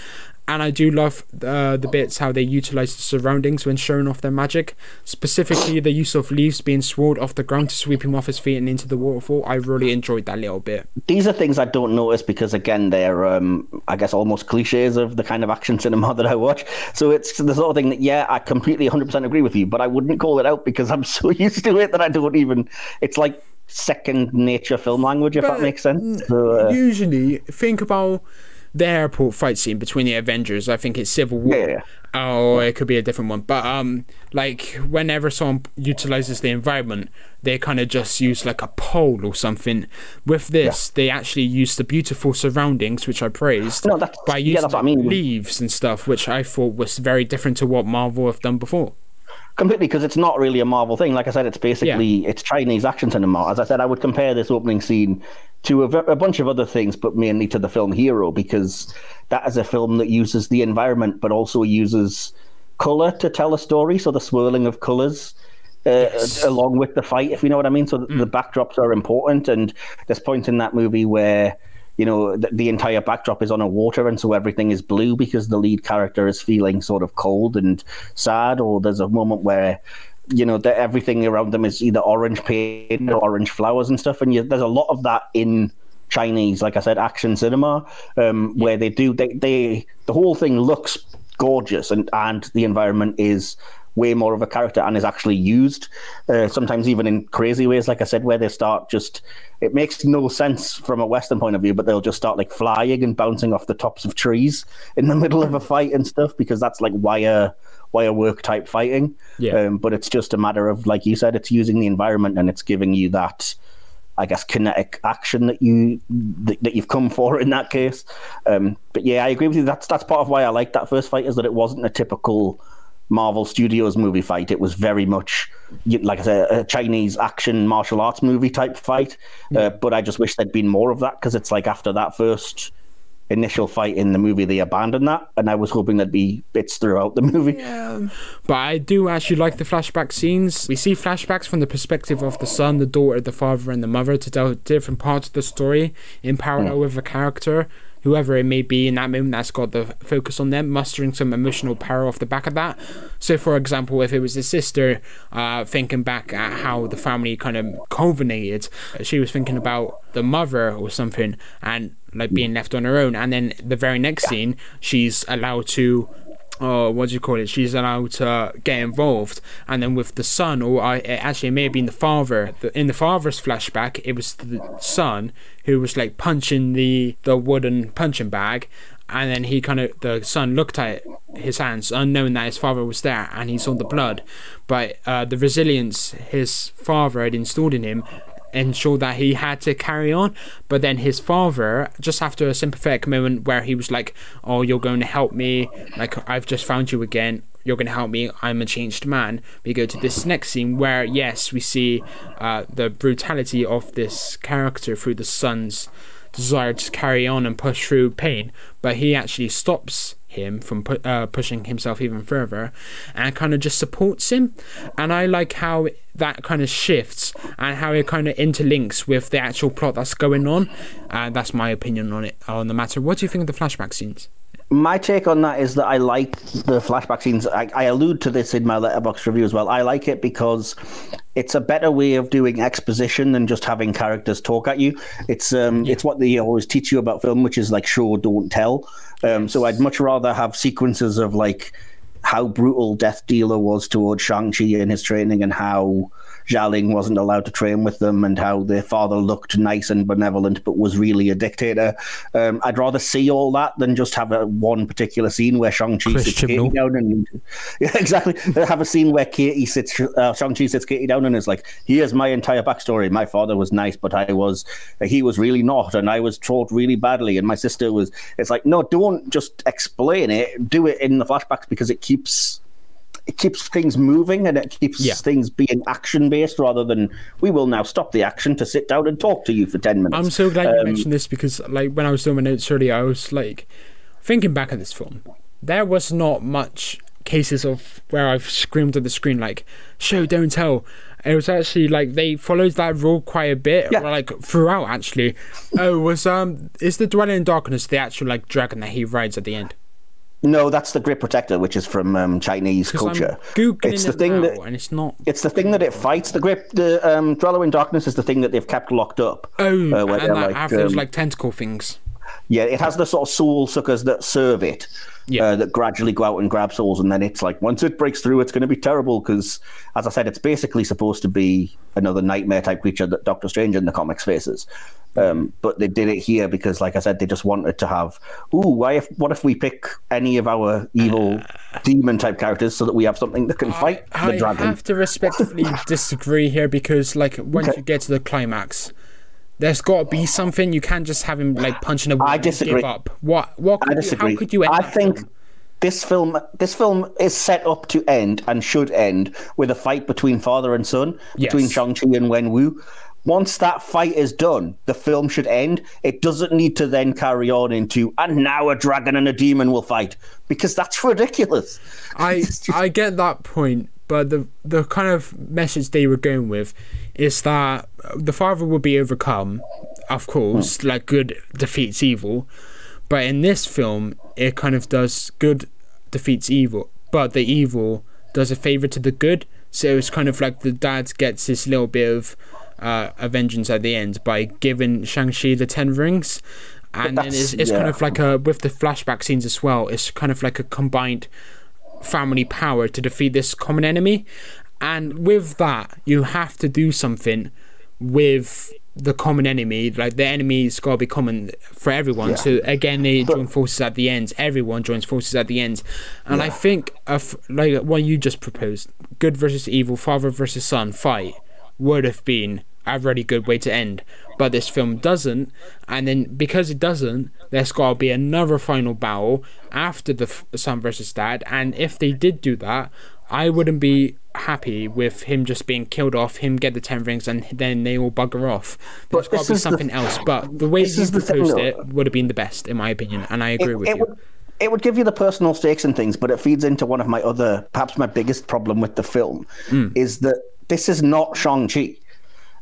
And I do love uh, the bits how they utilize the surroundings when showing off their magic. Specifically, the use of leaves being swirled off the ground to sweep him off his feet and into the waterfall. I really enjoyed that little bit. These are things I don't notice because, again, they're, um, I guess, almost cliches of the kind of action cinema that I watch. So it's the sort of thing that, yeah, I completely 100% agree with you, but I wouldn't call it out because I'm so used to it that I don't even. It's like second nature film language, if but that makes sense. So, uh, usually, think about the airport fight scene between the Avengers. I think it's Civil War. Yeah. Oh, it could be a different one. But um, like whenever someone utilizes the environment, they kind of just use like a pole or something. With this, yeah. they actually use the beautiful surroundings, which I praised, no, that's, by using yeah, I mean. leaves and stuff, which I thought was very different to what Marvel have done before completely because it's not really a Marvel thing. Like I said, it's basically yeah. it's Chinese action cinema. As I said, I would compare this opening scene to a, a, bunch of other things, but mainly to the film Hero because that is a film that uses the environment, but also uses color to tell a story. So the swirling of colors. Uh, yes. along with the fight, if you know what I mean. So mm. the backdrops are important, and there's point in that movie where you know the, the, entire backdrop is on a water and so everything is blue because the lead character is feeling sort of cold and sad or there's a moment where you know that everything around them is either orange paint or orange flowers and stuff and you, there's a lot of that in chinese like i said action cinema um, where they do they, they the whole thing looks gorgeous and and the environment is way more of a character and is actually used. Uh, sometimes even in crazy ways, like I said, where they start just it makes no sense from a Western point of view, but they'll just start like flying and bouncing off the tops of trees in the middle of a fight and stuff because that's like wire wire work type fighting. Yeah. Um, but it's just a matter of like you said, it's using the environment and it's giving you that. I guess kinetic action that you that, that you've come for in that case. Um, but yeah, I agree with you. That's that's part of why I like that first fight is that it wasn't a typical Marvel Studios movie fight. It was very much like I said, a Chinese action martial arts movie type fight. Uh, but I just wish there'd been more of that because it's like after that first initial fight in the movie, they abandoned that, and I was hoping there'd be bits throughout the movie. Yeah, but I do actually like the flashback scenes. We see flashbacks from the perspective of the son, the daughter, the father, and the mother to tell different parts of the story in parallel mm. with a character whoever it may be in that moment that's got the focus on them, mustering some emotional power off the back of that. So, for example, if it was the sister uh, thinking back at how the family kind of culminated, she was thinking about the mother or something and like being left on her own. And then the very next scene, she's allowed to oh, what do you call it? She's allowed to get involved, and then with the son, or I actually it may have been the father. In the father's flashback, it was the son who was like punching the the wooden punching bag, and then he kind of the son looked at his hands, unknowing that his father was there, and he saw the blood. But uh, the resilience his father had installed in him ensured that he had to carry on. But then his father, just after a sympathetic moment where he was like, "Oh, you're going to help me. Like I've just found you again. You're going to help me. I'm a changed man." We go to this next scene where, yes, we see uh, the brutality of this character through the son's desire to carry on and push through pain, but he actually stops him from pu- uh, pushing himself even further and kind of just supports him. And I like how that kind of shifts and how it kind of interlinks with the actual plot that's going on. And uh, that's my opinion on it, on the matter. What do you think of the flashback scenes? My take on that is that I like the flashback scenes. I, I, allude to this in my Letterboxd review as well. I like it because it's a better way of doing exposition than just having characters talk at you. It's um, yeah. it's what they always teach you about film, which is like show, don't tell. Um, so I'd much rather have sequences of like how brutal Death Dealer was towards Shang Chi in his training, and how Xialing wasn't allowed to train with them and how their father looked nice and benevolent but was really a dictator. Um, I'd rather see all that than just have a one particular scene where Shang-Chi Chris sits Katie down and yeah, exactly have a scene where Katie sits uh, Shang-Chi sits Katie down and is like, here's my entire backstory. My father was nice, but I was he was really not, and I was taught really badly, and my sister was. It's like no, don't just explain it. Do it in the flashbacks because it keeps it keeps things moving and it keeps yeah. things being action based rather than we will now stop the action to sit down and talk to you for 10 minutes. I'm so glad um, you mentioned this because like when I was doing my notes earlier, I was like thinking back at this film. There was not much cases of where I've screamed at the screen like show don't tell. It was actually like they followed that rule quite a bit, yeah. like throughout. Actually, oh, was um, is the Dweller-in-Darkness the actual like dragon that he rides at the end? No, that's the Great Protector, which is from um, Chinese culture. it's the it thing that and it's not. It's the thing that it fights. The Great, the um, in Darkness is the thing that they've kept locked up. Oh, uh, and that like, have those um, like tentacle things. Yeah, it has the sort of soul suckers that serve it. Yeah. Uh, that gradually go out and grab souls, and then it's like once it breaks through, it's going to be terrible because, as I said, it's basically supposed to be another nightmare type creature that Doctor Strange in the comics faces. Um, but they did it here because, like I said, they just wanted to have. Ooh, why if what if we pick any of our evil uh, demon type characters so that we have something that can fight I, the dragon? I have to respectfully disagree here because, like, once okay. you get to the climax, there's got to be something. You can't just have him like punching a wall I disagree. give up. What? What? Could I disagree. You, how could you? I think. Film? This film, this film is set up to end and should end with a fight between father and son, yes. between Shang Chi and Wen Wu once that fight is done, the film should end. It doesn't need to then carry on into and now a dragon and a demon will fight because that's ridiculous. I. I get that point, but the the kind of message they were going with is that the father will be overcome, of course, hmm. like good defeats evil, but in this film it kind of does good defeats evil, but the evil does a favor to the good. So it's kind of like the dad gets this little bit of uh, a vengeance at the end by giving Shang-Chi the Ten Rings. And then it's, it's yeah. kind of like a, with the flashback scenes as well, it's kind of like a combined family power to defeat this common enemy. And with that, you have to do something with the common enemy. Like the enemy's got to be common for everyone. Yeah. So again, they but, join forces at the end. Everyone joins forces at the end. And yeah. I think, of, like what you just proposed, good versus evil, father versus son fight would have been a really good way to end. But this film doesn't, and then because it doesn't, there's got to be another final battle after the son versus dad. And if they did do that, I wouldn't be happy with him just being killed off, him get the ten rings, and then they all bugger off. There's got to be is the- something else. But the way thing, proposed it would have been the best, in my opinion, and I agree with it you. would it would give you the personal stakes and things, but it feeds into one of my other, perhaps my biggest problem with the film, Hmm. is that this is not Shang Chi.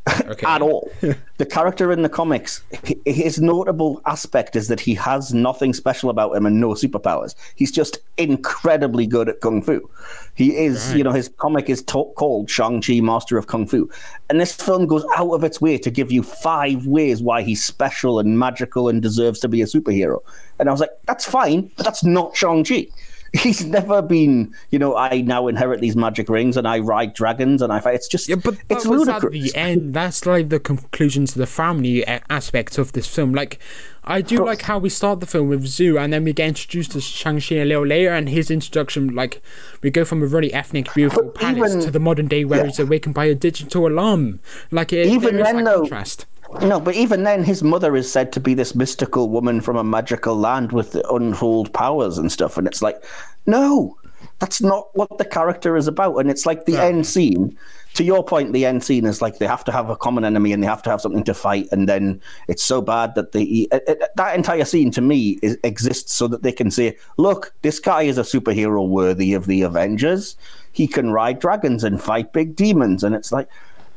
Okay. at all. the character in the comics, his notable aspect is that he has nothing special about him and no superpowers. He's just incredibly good at kung fu. He is, you know, his comic is to- called Shang-Chi, Master of Kung Fu. And this film goes out of its way to give you five ways why he's special and magical and deserves to be a superhero. And I was like, that's fine, but that's not Shang-Chi. He's never been, you know, I now inherit these magic rings and I ride dragons and I fight. It's just, Yeah, but it's ludicrous. at the end. That's like the conclusion to the family uh, aspect of this film. Like, I do like how we start the film with Zhu, and then we get introduced to Shang-Chi a little later, and his introduction, like, we go from a really ethnic, beautiful But palace even- to the modern day where yeah. he's awakened by a digital alarm. Like, it, Even then, that though- contrast. No, but even then, his mother is said to be this mystical woman from a magical land with untold powers and stuff. And it's like, no, that's not what the character is about. And it's like the end scene. To your point, the end scene is like they have to have a common enemy and they have to have something to fight. And then it's so bad that they. It, it, uh, uh, that entire scene to me is, exists so that they can say, look, this guy is a superhero worthy of the Avengers. He can ride dragons and fight big demons. And it's like,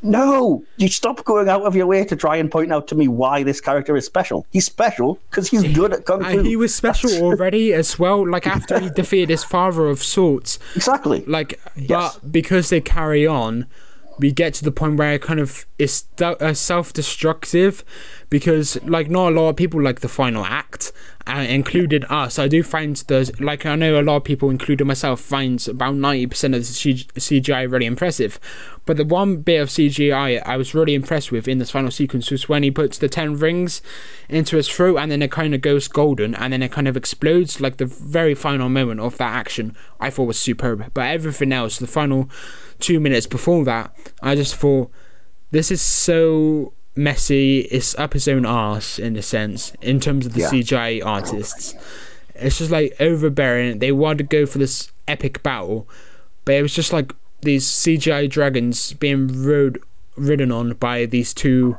no, you stop going out of your way to try and point out to me why this character is special. He's special because he's good at kung fu. And he was special already as well. Like after he defeated his father of sorts, exactly. like Yes. but because they carry on we get to the point where it kind of is uh, self-destructive because like not a lot of people like the final act included us. I do find the like i know a lot of people including myself finds about 90% of the cgi really impressive. But the one bit of cgi i was really impressed with in this final sequence was when he puts the 10 rings into his throat and then it kind of goes golden and then it kind of explodes like the very final moment of that action i thought was superb. But everything else the final two minutes before that i just thought this is so messy it's up his own arse in a sense in terms of the Yeah. cgi artists it's just like overbearing they wanted to go for this epic battle but it was just like these cgi dragons being rode ridden on by these two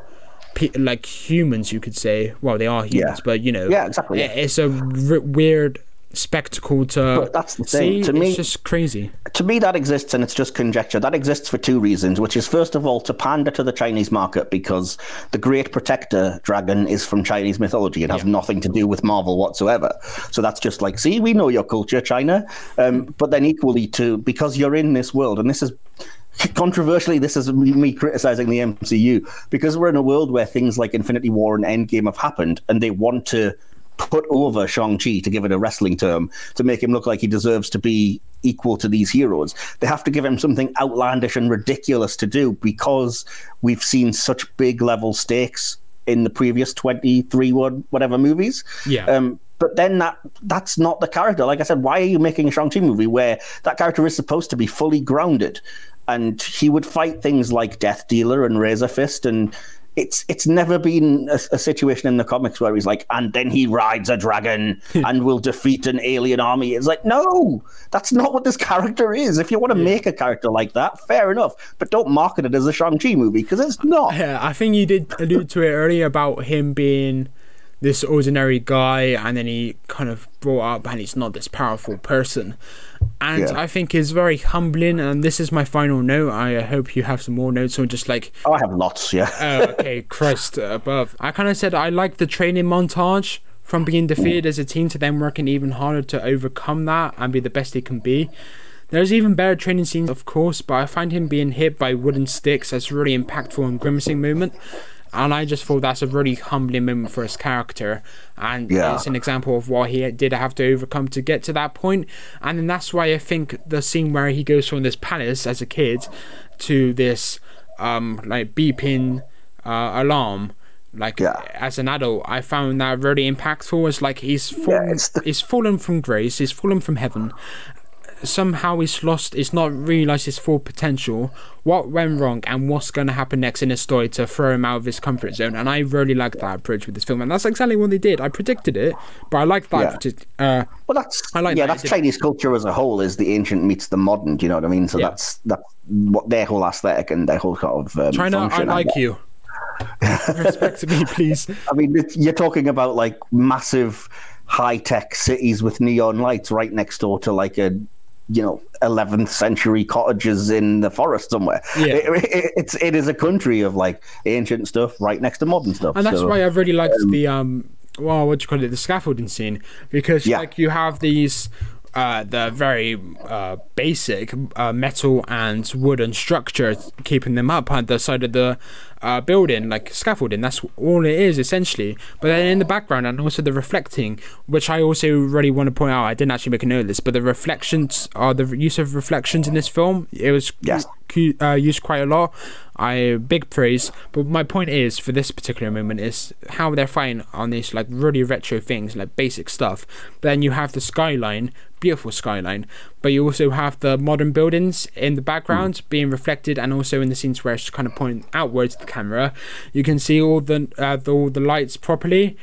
pe- like humans you could say well they are humans Yeah. but you know Yeah, exactly, it's a r- weird spectacle to But that's the see to me- it's just crazy to me, that exists, and it's just conjecture. That exists for two reasons, which is first of all to pander to the Chinese market because the Great Protector dragon is from Chinese mythology. It has nothing to do with Marvel whatsoever. So that's just like, see, we know your culture, China. Um, but then equally to because you're in this world, and this is controversially, this is me criticizing the MCU because we're in a world where things like Infinity War and Endgame have happened, and they want to put over Shang-Chi, to give it a wrestling term, to make him look like he deserves to be equal to these heroes. They have to give him something outlandish and ridiculous to do because we've seen such big level stakes in the previous 23 one- whatever movies. Yeah. Um, but then that that's not the character. Like I said, why are you making a Shang-Chi movie where that character is supposed to be fully grounded? And he would fight things like Death Dealer and Razor Fist and it's it's never been a, a situation in the comics where he's like, and then he rides a dragon and will defeat an alien army. It's like, no, that's not what this character is. If you want to make a character like that, fair enough, but don't market it as a Shang Chi movie because it's not. Yeah, I think you did allude to it earlier about him being this ordinary guy and then he kind of brought up and he's not this powerful person. And Yeah. I think is very humbling and this is my final note. I hope you have some more notes on just like Oh, I have lots, yeah. oh okay, Christ above. I kinda said I like the training montage from being defeated as a team to them working even harder to overcome that and be the best they can be. There's even better training scenes, of course, but I find him being hit by wooden sticks as a really impactful and grimacing moment. And I just thought that's a really humbling moment for his character. And Yeah. it's an example of what he did have to overcome to get to that point. And then that's why I think the scene where he goes from this palace as a kid to this um like beeping uh, alarm like Yeah. as an adult i found that really impactful it's like he's fallen it's the- he's fallen from grace he's fallen from heaven somehow he's lost, he's not realised his full potential, what went wrong, and what's going to happen next in his story to throw him out of his comfort zone. And I really like that approach with this film, and that's exactly what they did. I predicted it, but I like that. Yeah. Uh, well, that's I like yeah, that that's Chinese culture as a whole is the ancient meets the modern. Do you know what I mean? So yeah. that's that's what their whole aesthetic and their whole sort of um, China. I like you. Respect me, please. I mean, you're talking about like massive high tech cities with neon lights right next door to like a you know 11th century cottages in the forest somewhere yeah. It, it, it's it is a country of like ancient stuff right next to modern stuff and that's so, why i really liked um, the um well what do you call it the scaffolding scene because yeah. like you have these uh, the very uh, basic uh, metal and wooden structure keeping them up on the side of the uh, building, like scaffolding. That's all it is essentially. But then in the background and also the reflecting, which I also really want to point out. I didn't actually make a note of this, but the reflections are the use of reflections in this film. It was yes. uh, used quite a lot. I big praise. But my point is for this particular moment is how they're fighting on these like really retro things, like basic stuff. But then you have the skyline, beautiful skyline, but you also have the modern buildings in the background mm. being reflected, and also in the scenes where it's kind of pointing outwards the camera, you can see all the, uh, the all the lights properly,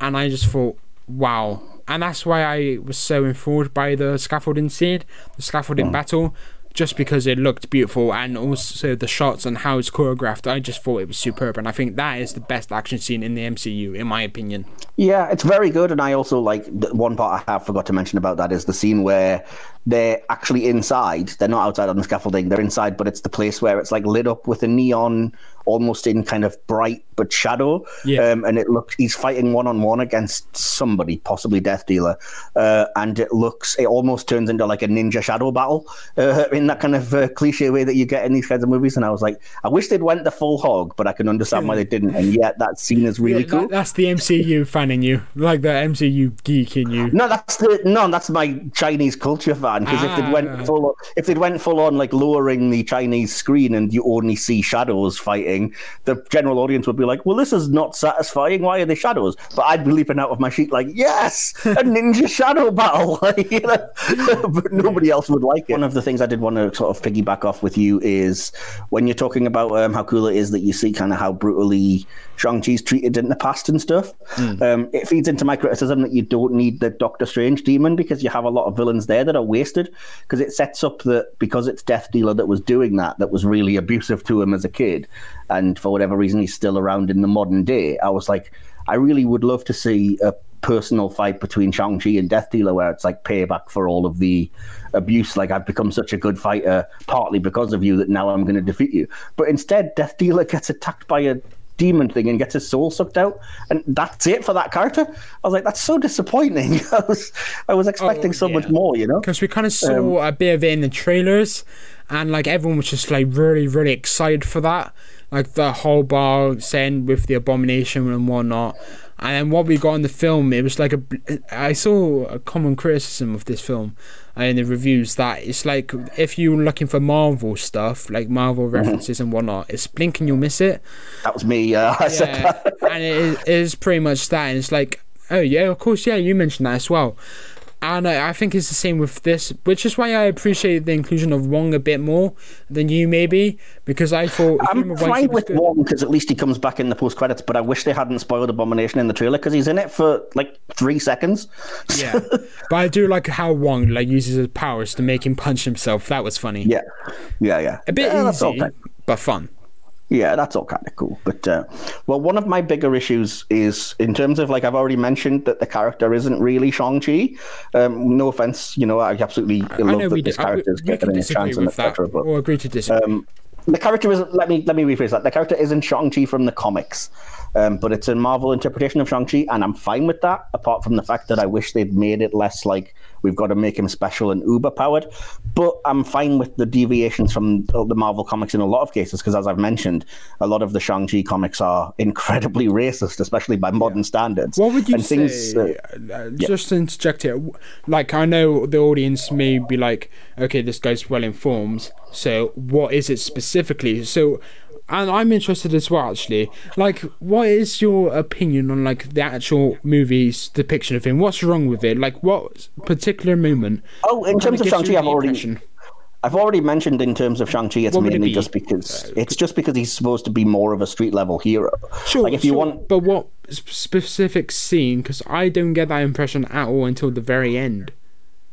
and I just thought, wow. And that's why I was so enthralled by the scaffolding scene, the scaffolding mm. battle, just because it looked beautiful and also the shots and how it's choreographed. I just thought it was superb, and I think that is the best action scene in the MCU, in my opinion. Yeah, it's very good, and I also like one part I have forgot to mention about that is the scene where they're actually inside. They're not outside on the scaffolding. They're inside, but it's the place where it's like lit up with a neon, almost in kind of bright but shadow. Yeah. Um, and it looks he's fighting one on one against somebody, possibly Death Dealer, uh, and it looks it almost turns into like a ninja shadow battle uh, in that kind of uh, cliche way that you get in these kinds of movies. And I was like, I wish they'd went the full hog, but I can understand why they didn't. And yet that scene is really yeah, cool. That, that's the MCU fan in you, like the MCU geek in you. No, that's the no, that's my Chinese culture fan because ah. if they went full, if they went full on like lowering the Chinese screen and you only see shadows fighting, the general audience would be like, "Well, this is not satisfying. Why are they shadows?" But I'd be leaping out of my sheet like, "Yes, a ninja shadow battle!" you know? but nobody else would like it. One of the things I did want to sort of piggyback off with you is when you're talking about um, how cool it is that you see kind of how brutally Shang-Chi's treated in the past and stuff. Mm. Um, it feeds into my criticism that you don't need the Doctor Strange demon because you have a lot of villains there that are wasted because it sets up that because it's Death Dealer that was doing that, that was really abusive to him as a kid. And for whatever reason, he's still around in the modern day. I was like, I really would love to see a personal fight between Shang-Chi and Death Dealer where it's like payback for all of the abuse. Like, I've become such a good fighter partly because of you that now I'm going to defeat you. But instead, Death Dealer gets attacked by a demon thing and gets his soul sucked out, and that's it for that character. I was like, that's so disappointing. I was, I was expecting oh, so yeah. much more, you know, because we kind of saw um, a bit of it in the trailers, and like everyone was just like really, really excited for that, like the whole bar saying with the abomination and whatnot. And then what we got in the film, it was like a. I saw a common criticism of this film uh, in the reviews that it's like if you're looking for Marvel stuff, like Marvel mm-hmm. references and whatnot, it's blink and you'll miss it. That was me. Uh, yeah, and it is, it is pretty much that. And it's like, oh yeah, of course, yeah, you mentioned that as well and I, I, think it's the same with this, which is why I appreciate the inclusion of Wong a bit more than you maybe, because I thought I'm fine with good. Wong because at least he comes back in the post credits. But I wish they hadn't spoiled Abomination in the trailer because he's in it for like three seconds. yeah, but I do like how Wong like uses his powers to make him punch himself. That was funny. Yeah, yeah, yeah. A bit yeah, easy, but fun. Yeah, that's all kind of cool. But uh, well, one of my bigger issues is in terms of like I've already mentioned that the character isn't really Shang Chi. Um, no offense, you know I absolutely I love that this character is getting a chance and etc. But or agree to disagree. Um, the character is let me let me rephrase that. The character isn't Shang Chi from the comics, um, but it's a Marvel interpretation of Shang Chi, and I'm fine with that. Apart from the fact that I wish they'd made it less like we've got to make him special and uber powered. But I'm fine with the deviations from the Marvel comics in a lot of cases because, as I've mentioned, a lot of the Shang Chi comics are incredibly racist, especially by modern yeah. standards. What would you and say? Things, uh, uh, just to interject here, like I know the audience may be like, okay, this guy's well informed so, what is it specifically? So, and I'm interested as well. Actually, like, what is your opinion on like the actual movie's depiction of him? What's wrong with it? Like, what particular moment? Oh, in terms of Shang Chi, I've already impression? I've already mentioned in terms of Shang Chi, it's it mainly be? just because it's just because he's supposed to be more of a street level hero. Sure, like if you want, but what specific scene? Because I don't get that impression at all until the very end.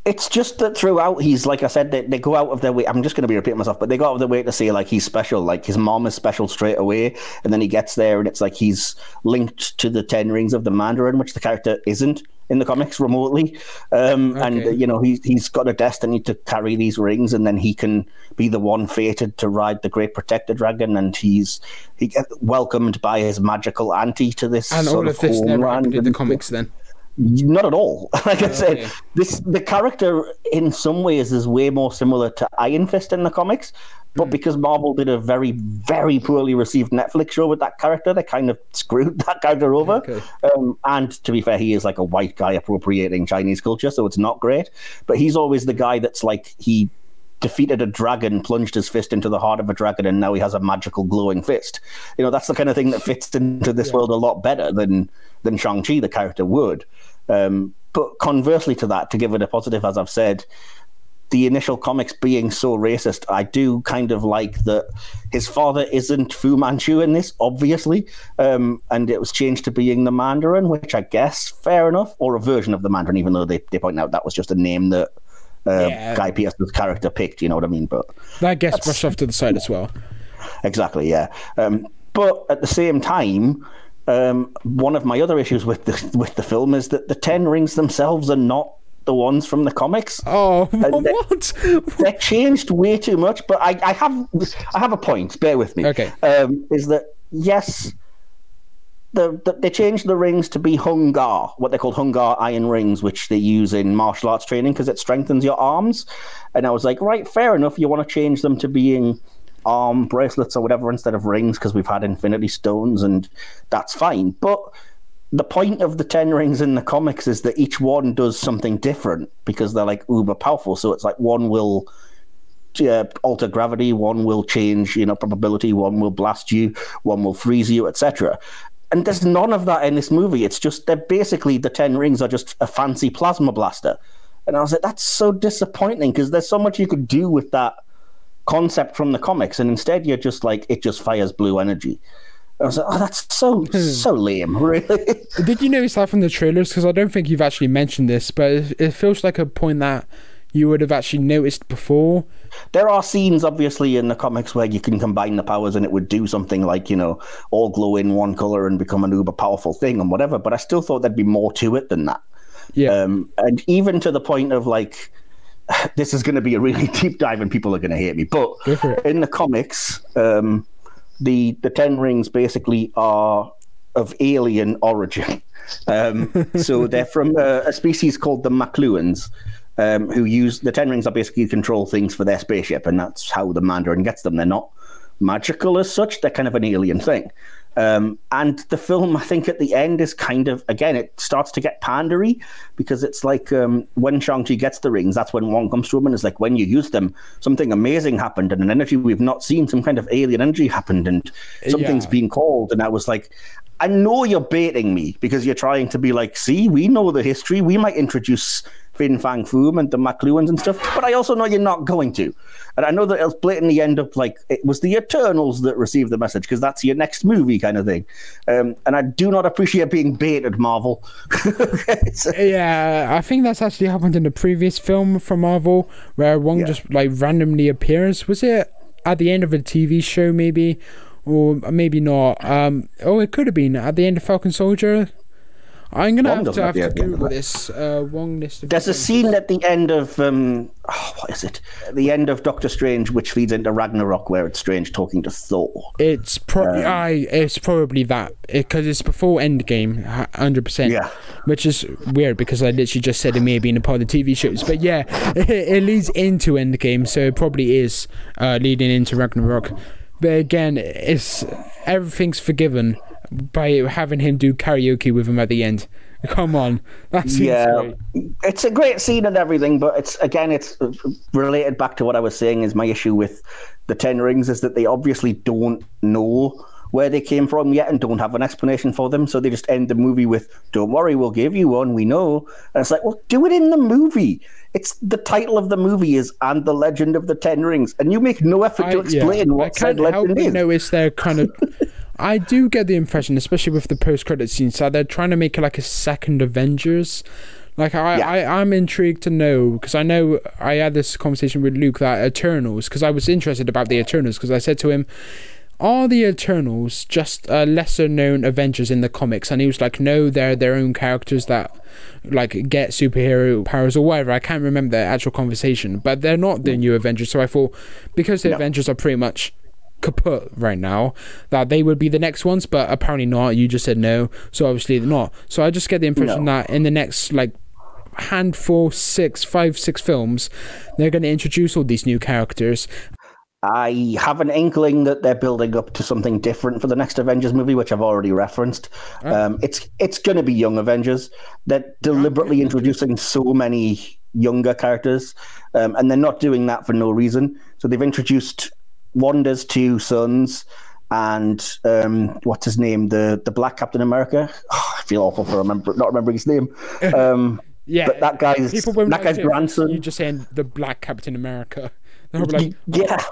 It's just that throughout he's like I said, they, they go out of their way. I'm just going to be repeating myself, but they go out of their way to say like he's special. Like his mom is special straight away, and then he gets there and it's like he's linked to the Ten Rings of the Mandarin, which the character isn't in the comics remotely. Um, And Okay. uh, you know he's he's got a destiny to carry these rings, and then he can be the one fated to ride the Great Protector Dragon, and he's he welcomed by his magical auntie to this And sort all of this never happened in the comics. Then not at all. Like I said, okay. this the character in some ways is way more similar to Iron Fist in the comics, but Hmm. because Marvel did a very, very poorly received Netflix show with that character, they kind of screwed that character over. Okay. Um, and to be fair, he is like a white guy appropriating Chinese culture, so it's not great. But he's always the guy that's like he defeated a dragon, plunged his fist into the heart of a dragon, and now he has a magical glowing fist. You know, that's the kind of thing that fits into this world a lot better than than Shang Chi, the character would. Um, but conversely to that, to give it a positive, as I've said, the initial comics being so racist, I do kind of like that his father isn't Fu Manchu in this, obviously, um, and it was changed to being the Mandarin, which I guess fair enough, or a version of the Mandarin, even though they, they point out that was just a name that uh, Yeah. Guy Pearce's character picked. You know what I mean? But that gets brushed off to the side as well. exactly, yeah. Um, but at the same time, um, one of my other issues with the with the film is that the Ten Rings themselves are not the ones from the comics. Oh, they- what? They changed way too much. But I, I have I have a point. Bear with me. Okay. Um, is that yes? The, the, they changed the rings to be Hung Gar, what they called Hung Gar iron rings, which they use in martial arts training because it strengthens your arms. And I was like, right, fair enough. You want to change them to being arm bracelets or whatever instead of rings because we've had infinity stones, and that's fine. But the point of the ten rings in the comics is that each one does something different because they're like uber powerful. So it's like one will uh, alter gravity, one will change, you know, probability, one will blast you, one will freeze you, etc. And there's none of that in this movie. It's just they're basically the ten rings are just a fancy plasma blaster. And I was like, that's so disappointing because there's so much you could do with that concept from the comics, and instead you're just like it just fires blue energy. I was like, oh, that's so so lame, really. Did you notice that from the trailers? Because I don't think you've actually mentioned this, but it, it feels like a point that you would have actually noticed before. There are scenes, obviously, in the comics where you can combine the powers and it would do something like, you know, all glow in one color and become an uber powerful thing and whatever. But I still thought there'd be more to it than that. Yeah. Um, and even to the point of like, this is going to be a really deep dive and people are going to hate me. But Go for it. in the comics, um, the the Ten Rings basically are of alien origin. Um, so they're from a, a species called the Makluans, um, who use the Ten Rings are basically control things for their spaceship, and that's how the Mandarin gets them. They're not magical as such; they're kind of an alien thing. Um, and the film, I think, at the end is kind of again, it starts to get pandery because it's like um, when Shang Chi gets the rings, that's when one comes to him and is like, when you use them, something amazing happened, and an energy we've not seen, some kind of alien energy happened, and something's Yeah. been called. And I was like, I know you're baiting me because you're trying to be like, see, we know the history, we might introduce Fin Fang Foom and the Makluans and stuff, but I also know you're not going to. And I know that it'll blatantly end up like it was the Eternals that received the message because that's your next movie kind of thing. Um, and I do not appreciate being baited, Marvel. It's- Yeah, I think that's actually happened in the previous film from Marvel, where Wong Yeah. just like randomly appears. Was it at the end of a TV show, maybe, or maybe not? Um, oh, it could have been at the end of Falcon Soldier. I'm gonna Wong have to have to at the end of Google this. Uh, Wong list. Of There's a scene at the end of um, oh, what is it? The end of Doctor Strange, which feeds into Ragnarok, where it's Strange talking to Thor. It's pro- I. It's probably that because it's before Endgame, hundred percent. Yeah. Which is weird because I literally just said it may have been a part of the TV shows, but yeah, it, it leads into Endgame, so it probably is uh, leading into Ragnarok. But again, it's everything's forgiven by having him do karaoke with him at the end. Come on, that's yeah, it's a great scene and everything, but it's again, it's related back to what I was saying. Is my issue with the Ten Rings is that they obviously don't know where they came from yet and don't have an explanation for them. So they just end the movie with, "Don't worry, we'll give you one. We know." And it's like, well, do it in the movie. It's the title of the movie is "And the Legend of the Ten Rings," and you make no effort I, to explain yeah, what I said can't help legend but is. notice they're kind of. I do get the impression, especially with the post-credit scenes, that they're trying to make it like a second Avengers. Like I, Yeah. I, I'm intrigued to know because I know I had this conversation with Luke that Eternals because I was interested about the Eternals because I said to him, "Are the Eternals just uh, lesser-known Avengers in the comics?" And he was like, "No, they're their own characters that like get superhero powers or whatever." I can't remember the actual conversation, but they're not the new Avengers. So I thought because the No. Avengers are pretty much kaput right now that they would be the next ones but apparently not you just said no so obviously they're not so i just get the impression No. that in the next like handful six five six films they're going to introduce all these new characters I have an inkling that they're building up to something different for the next Avengers movie, which I've already referenced. Um, it's it's going to be young Avengers. They're deliberately introducing so many younger characters, um, and they're not doing that for no reason. So they've introduced Wanda's two sons and um, what's his name, the the Black Captain America. I feel awful for remember not remembering his name. Um, yeah but that guy's that guy's grandson. you just saying the black captain america they'll be like yeah.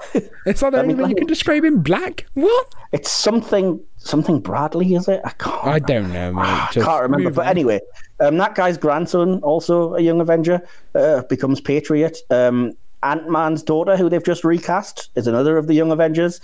it's not the I only mean, way you can describe him black what It's something something Bradley, is it? I can't. i don't know mate I can't remember. But on. anyway, um, that guy's grandson, also a young Avenger, uh, becomes Patriot. Um, Ant Man's daughter, who they've just recast, is another of the young Avengers.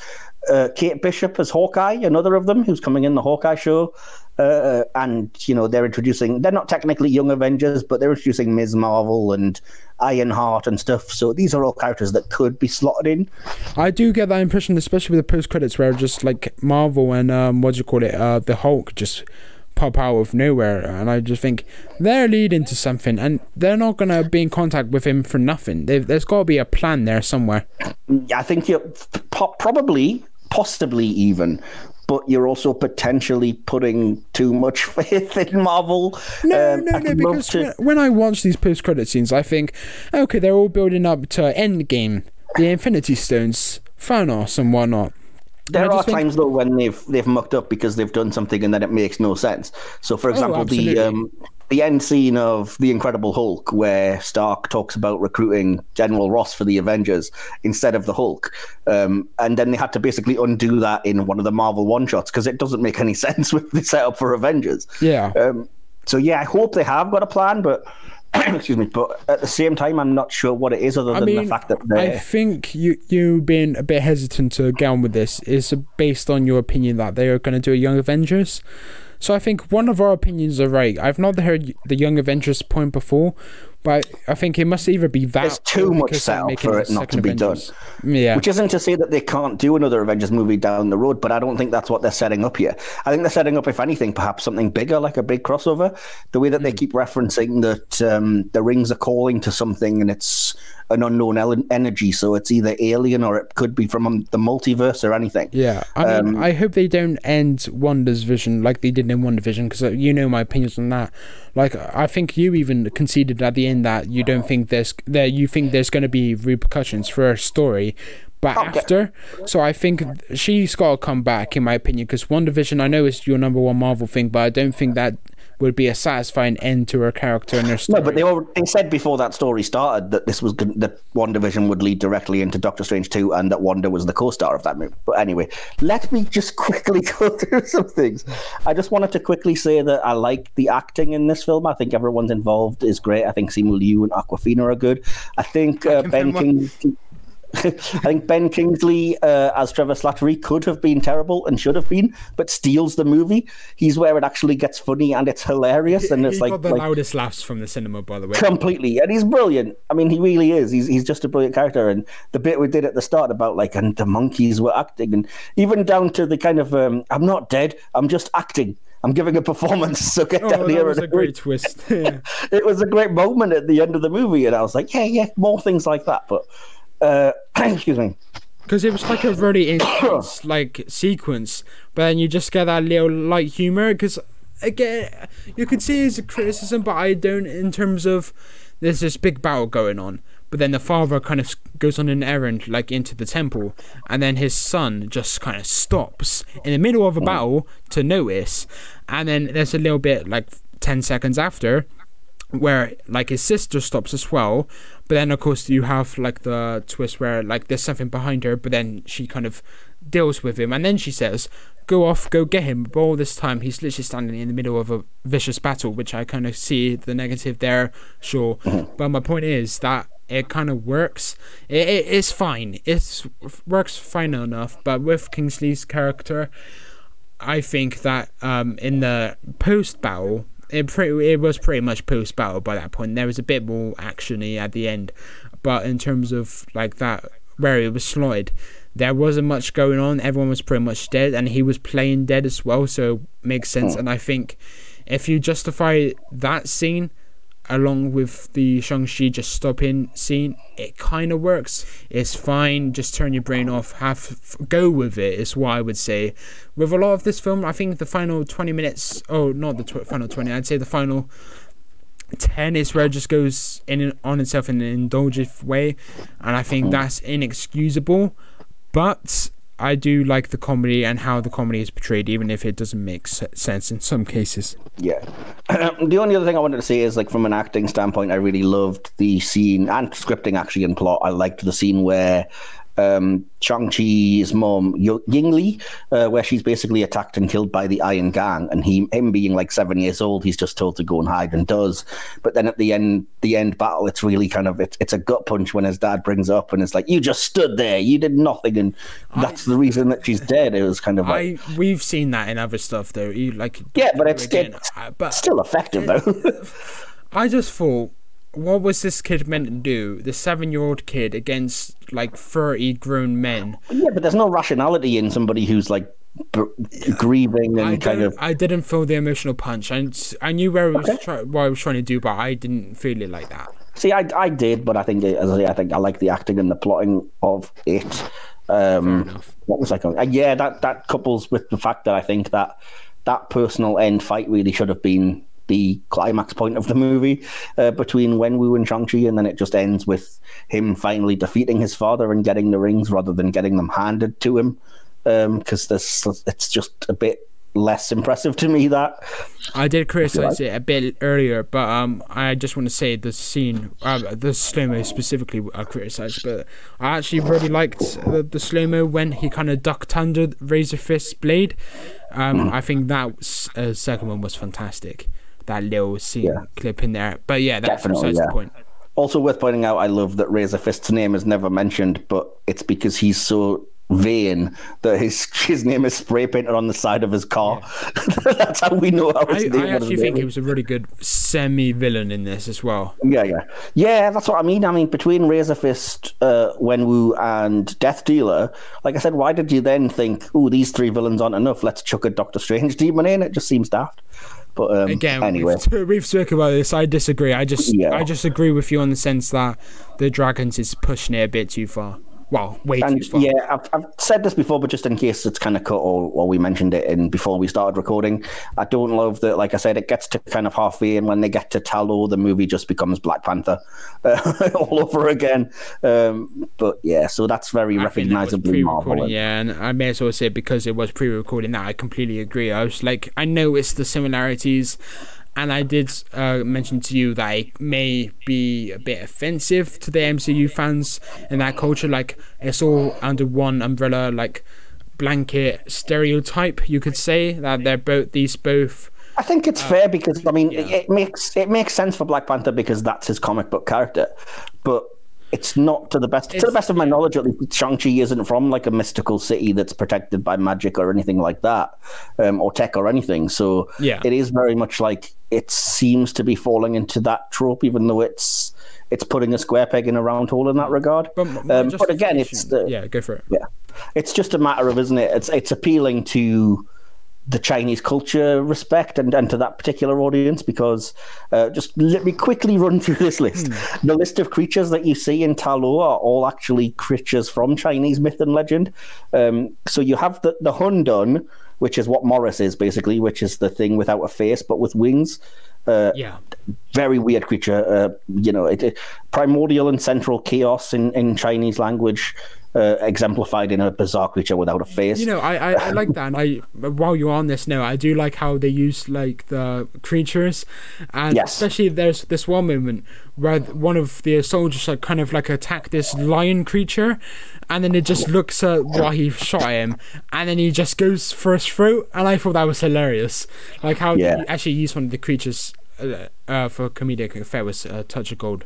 Uh, Kate Bishop as Hawkeye, another of them, who's coming in the Hawkeye show. Uh, and you know they're introducing. They're not technically young Avengers, but they're introducing Ms. Marvel and Ironheart and stuff. So these are all characters that could be slotted in. I do get that impression, especially with the post credits, where just like Marvel and um, what do you call it, uh, the Hulk just pop out of nowhere, and I just think they're leading to something, and they're not gonna be in contact with him for nothing. They've, there's got to be a plan there somewhere. I think you're po- probably, possibly even, but you're also potentially putting too much faith in Marvel. No, Um, no, no. Because to- when, I watch these post credit scenes, I think, okay, they're all building up to Endgame, the Infinity Stones, Thanos, and whatnot. There are just think- times though when they've they've mucked up because they've done something and then it makes no sense. So, for example, the um, the end scene of the Incredible Hulk, where Stark talks about recruiting General Ross for the Avengers instead of the Hulk, um, and then they had to basically undo that in one of the Marvel one shots because it doesn't make any sense with the setup for Avengers. Yeah. Um, so yeah, I hope they have got a plan, but excuse me. But at the same time, I'm not sure what it is, other I than mean, the fact that I think you you being a bit hesitant to get on with this is based on your opinion that they are going to do a Young Avengers. So I think one of our opinions are right. I've not heard the Young Avengers point before, but I think it must either be that. There's too much because they're setup making for it not to be done. Yeah. Which isn't to say that they can't do another Avengers movie down the road, but I don't think that's what they're setting up here. I think they're setting up, if anything, perhaps something bigger, like a big crossover. The way that they keep referencing that um, the rings are calling to something and it's an unknown ele- energy, so it's either alien or it could be from um, the multiverse or anything. Yeah, I mean, Um, I hope they don't end Wanda's vision like they did in WandaVision because you know my opinions on that. Like, I think you even conceded at the end that you don't uh-huh. think there's there you think there's going to be repercussions for her story, but Okay. after. So I think she's got to come back, in my opinion, because WandaVision I know is your number one Marvel thing, but I don't think that would be a satisfying end to her character and her story. No, but they all, they said before that story started that this was that WandaVision would lead directly into Doctor Strange two, and that Wanda was the co-star of that movie. But anyway, let me just quickly go through some things. I just wanted to quickly say that I like the acting in this film. I think everyone's involved is great. I think Simu Liu and Awkwafina are good. I think uh, Ben King. I think Ben Kingsley uh, as Trevor Slattery could have been terrible and should have been, but steals the movie. He's where it actually gets funny and it's hilarious, and it's he like, got the like loudest laughs from the cinema, by the way. completely and he's brilliant i mean he really is he's, he's just a brilliant character and the bit we did at the start about like and the monkeys were acting and even down to the kind of um, i'm not dead i'm just acting i'm giving a performance so get Oh, down that here was and a great twist. Yeah. it was a great moment at the end of the movie and i was like yeah yeah more things like that but uh excuse me Because it was like a really intense like sequence, but then you just get that little light humor. Because again, you could see it as a criticism, but I don't in terms of there's this big battle going on. But then the father kind of goes on an errand, like into the temple, and then his son just kind of stops in the middle of a battle to notice. And then there's a little bit like 10 seconds after where like his sister stops as well but then of course you have like the twist where like there's something behind her but then she kind of deals with him. And then she says go off go get him. But all this time he's literally standing in the middle of a vicious battle which i kind of see the negative there sure. But my point is that it kind of works. It, it, it's fine. It works fine enough. But with kingsley's character i think that um in the post battle it pretty it was pretty much post battle by that point. There was a bit more actiony at the end, but in terms of like that where it was slotted, there wasn't much going on. Everyone was pretty much dead, and he was playing dead as well, so it makes sense. Hmm. And I think if you justify that scene along with the Shang-Chi just stopping scene, it kind of works. It's fine. Just turn your brain off. Have go with it. Is what I would say. With a lot of this film, I think the final twenty minutes. Oh, not the tw- final twenty. I'd say the final ten is where it just goes in on itself in an indulgent way, and I think mm-hmm. that's inexcusable. But I do like the comedy and how the comedy is portrayed, even if it doesn't make sense in some cases. Yeah. the only other thing I wanted to say is, like, from an acting standpoint, I really loved the scene and scripting, actually, and plot. I liked the scene where um, Shang-Chi's mom, Ying Li, uh, where she's basically attacked and killed by the Iron Gang, and he, him being like seven years old, he's just told to go and hide and does. But then at the end, the end battle, it's really kind of it's, it's a gut punch when his dad brings up and it's like you just stood there, you did nothing, and that's I, the reason that she's dead. It was kind of like I, we've seen that in other stuff though. You, like yeah, but it's, again, it's but still effective though. I just thought what was this kid meant to do? The seven-year-old kid against like thirty grown men. Yeah, but there's no rationality in somebody who's like b- grieving and I kind of. I didn't feel the emotional punch. I I knew where it was okay. try, what I was trying to do, but I didn't feel it like that. See, I, I did, but I think as I, say, I think I like the acting and the plotting of it. Um, what was I going? Uh, yeah, that that couples with the fact that I think that that personal end fight really should have been the climax point of the movie uh, between Wenwu and Shang-Chi, and then it just ends with him finally defeating his father and getting the rings rather than getting them handed to him. Because um, this, it's just a bit less impressive to me that I did criticize it a bit earlier, but um, I just want to say the scene, uh, the slow mo specifically, I criticized, but I actually really liked the, the slow mo when he kind of ducked under Razor Fist's blade. Um, mm. I think that uh, second one was fantastic that little scene yeah. clip in there. But yeah, that's Definitely, yeah. the point. Also worth pointing out, I love that Razor Fist's name is never mentioned, but it's because he's so vain that his his name is spray painted on the side of his car. Yeah. That's how we know how his I, name I actually think he was a really good semi villain in this as well. Yeah, yeah, yeah. That's what I mean. I mean, between Razor Fist, uh, Wenwu, and Death Dealer, like I said, why did you then think, "Oh, these three villains aren't enough? Let's chuck a Doctor Strange demon in"? It just seems daft. But um, again, anyway, we've, we've spoken about this. I disagree. I just, yeah. I just agree with you on the sense that the dragons is pushing it a bit too far. Well, way and, too far. Yeah, I've, I've said this before, but just in case it's kind of cut or, or we mentioned it in before we started recording, I don't love that. Like I said, it gets to kind of halfway, and when they get to Ta Lo, the movie just becomes Black Panther uh, all over again. Um, but yeah, so that's very I recognizably Marvel. Yeah, and I may as well say because it was pre-recording that I completely agree. I was like, I noticed the similarities and I did uh, mention to you that it may be a bit offensive to the MCU fans and that culture. Like it's all under one umbrella, like blanket stereotype. You could say that they're both these both. I think it's uh, fair because I mean yeah. it, it makes it makes sense for Black Panther because that's his comic book character, but it's not to the best it's, to the best of my knowledge at least shang-chi isn't from like a mystical city that's protected by magic or anything like that um, or tech or anything so yeah it is very much like it seems to be falling into that trope even though it's it's putting a square peg in a round hole in that regard but, um, but again it's the, yeah go for it yeah it's just a matter of isn't it it's it's appealing to the Chinese culture respect and, and to that particular audience because uh, just let me quickly run through this list. Hmm. The list of creatures that you see in Ta Lo are all actually creatures from Chinese myth and legend. Um, so you have the, the Hun Dun, which is what Morris is basically, which is the thing without a face but with wings. Uh, yeah, very weird creature. Uh, you know, it, it, primordial and central chaos in, in Chinese language uh, exemplified in a bizarre creature without a face. You know, I, I, I like that. And I while you're on this now, I do like how they use like the creatures, and yes. especially there's this one moment where one of the soldiers like kind of like attack this lion creature, and then it just looks at why he shot him, and then he just goes for his throat, and I thought that was hilarious, like how yeah. he actually used one of the creatures uh, uh, for comedic effect was a touch of gold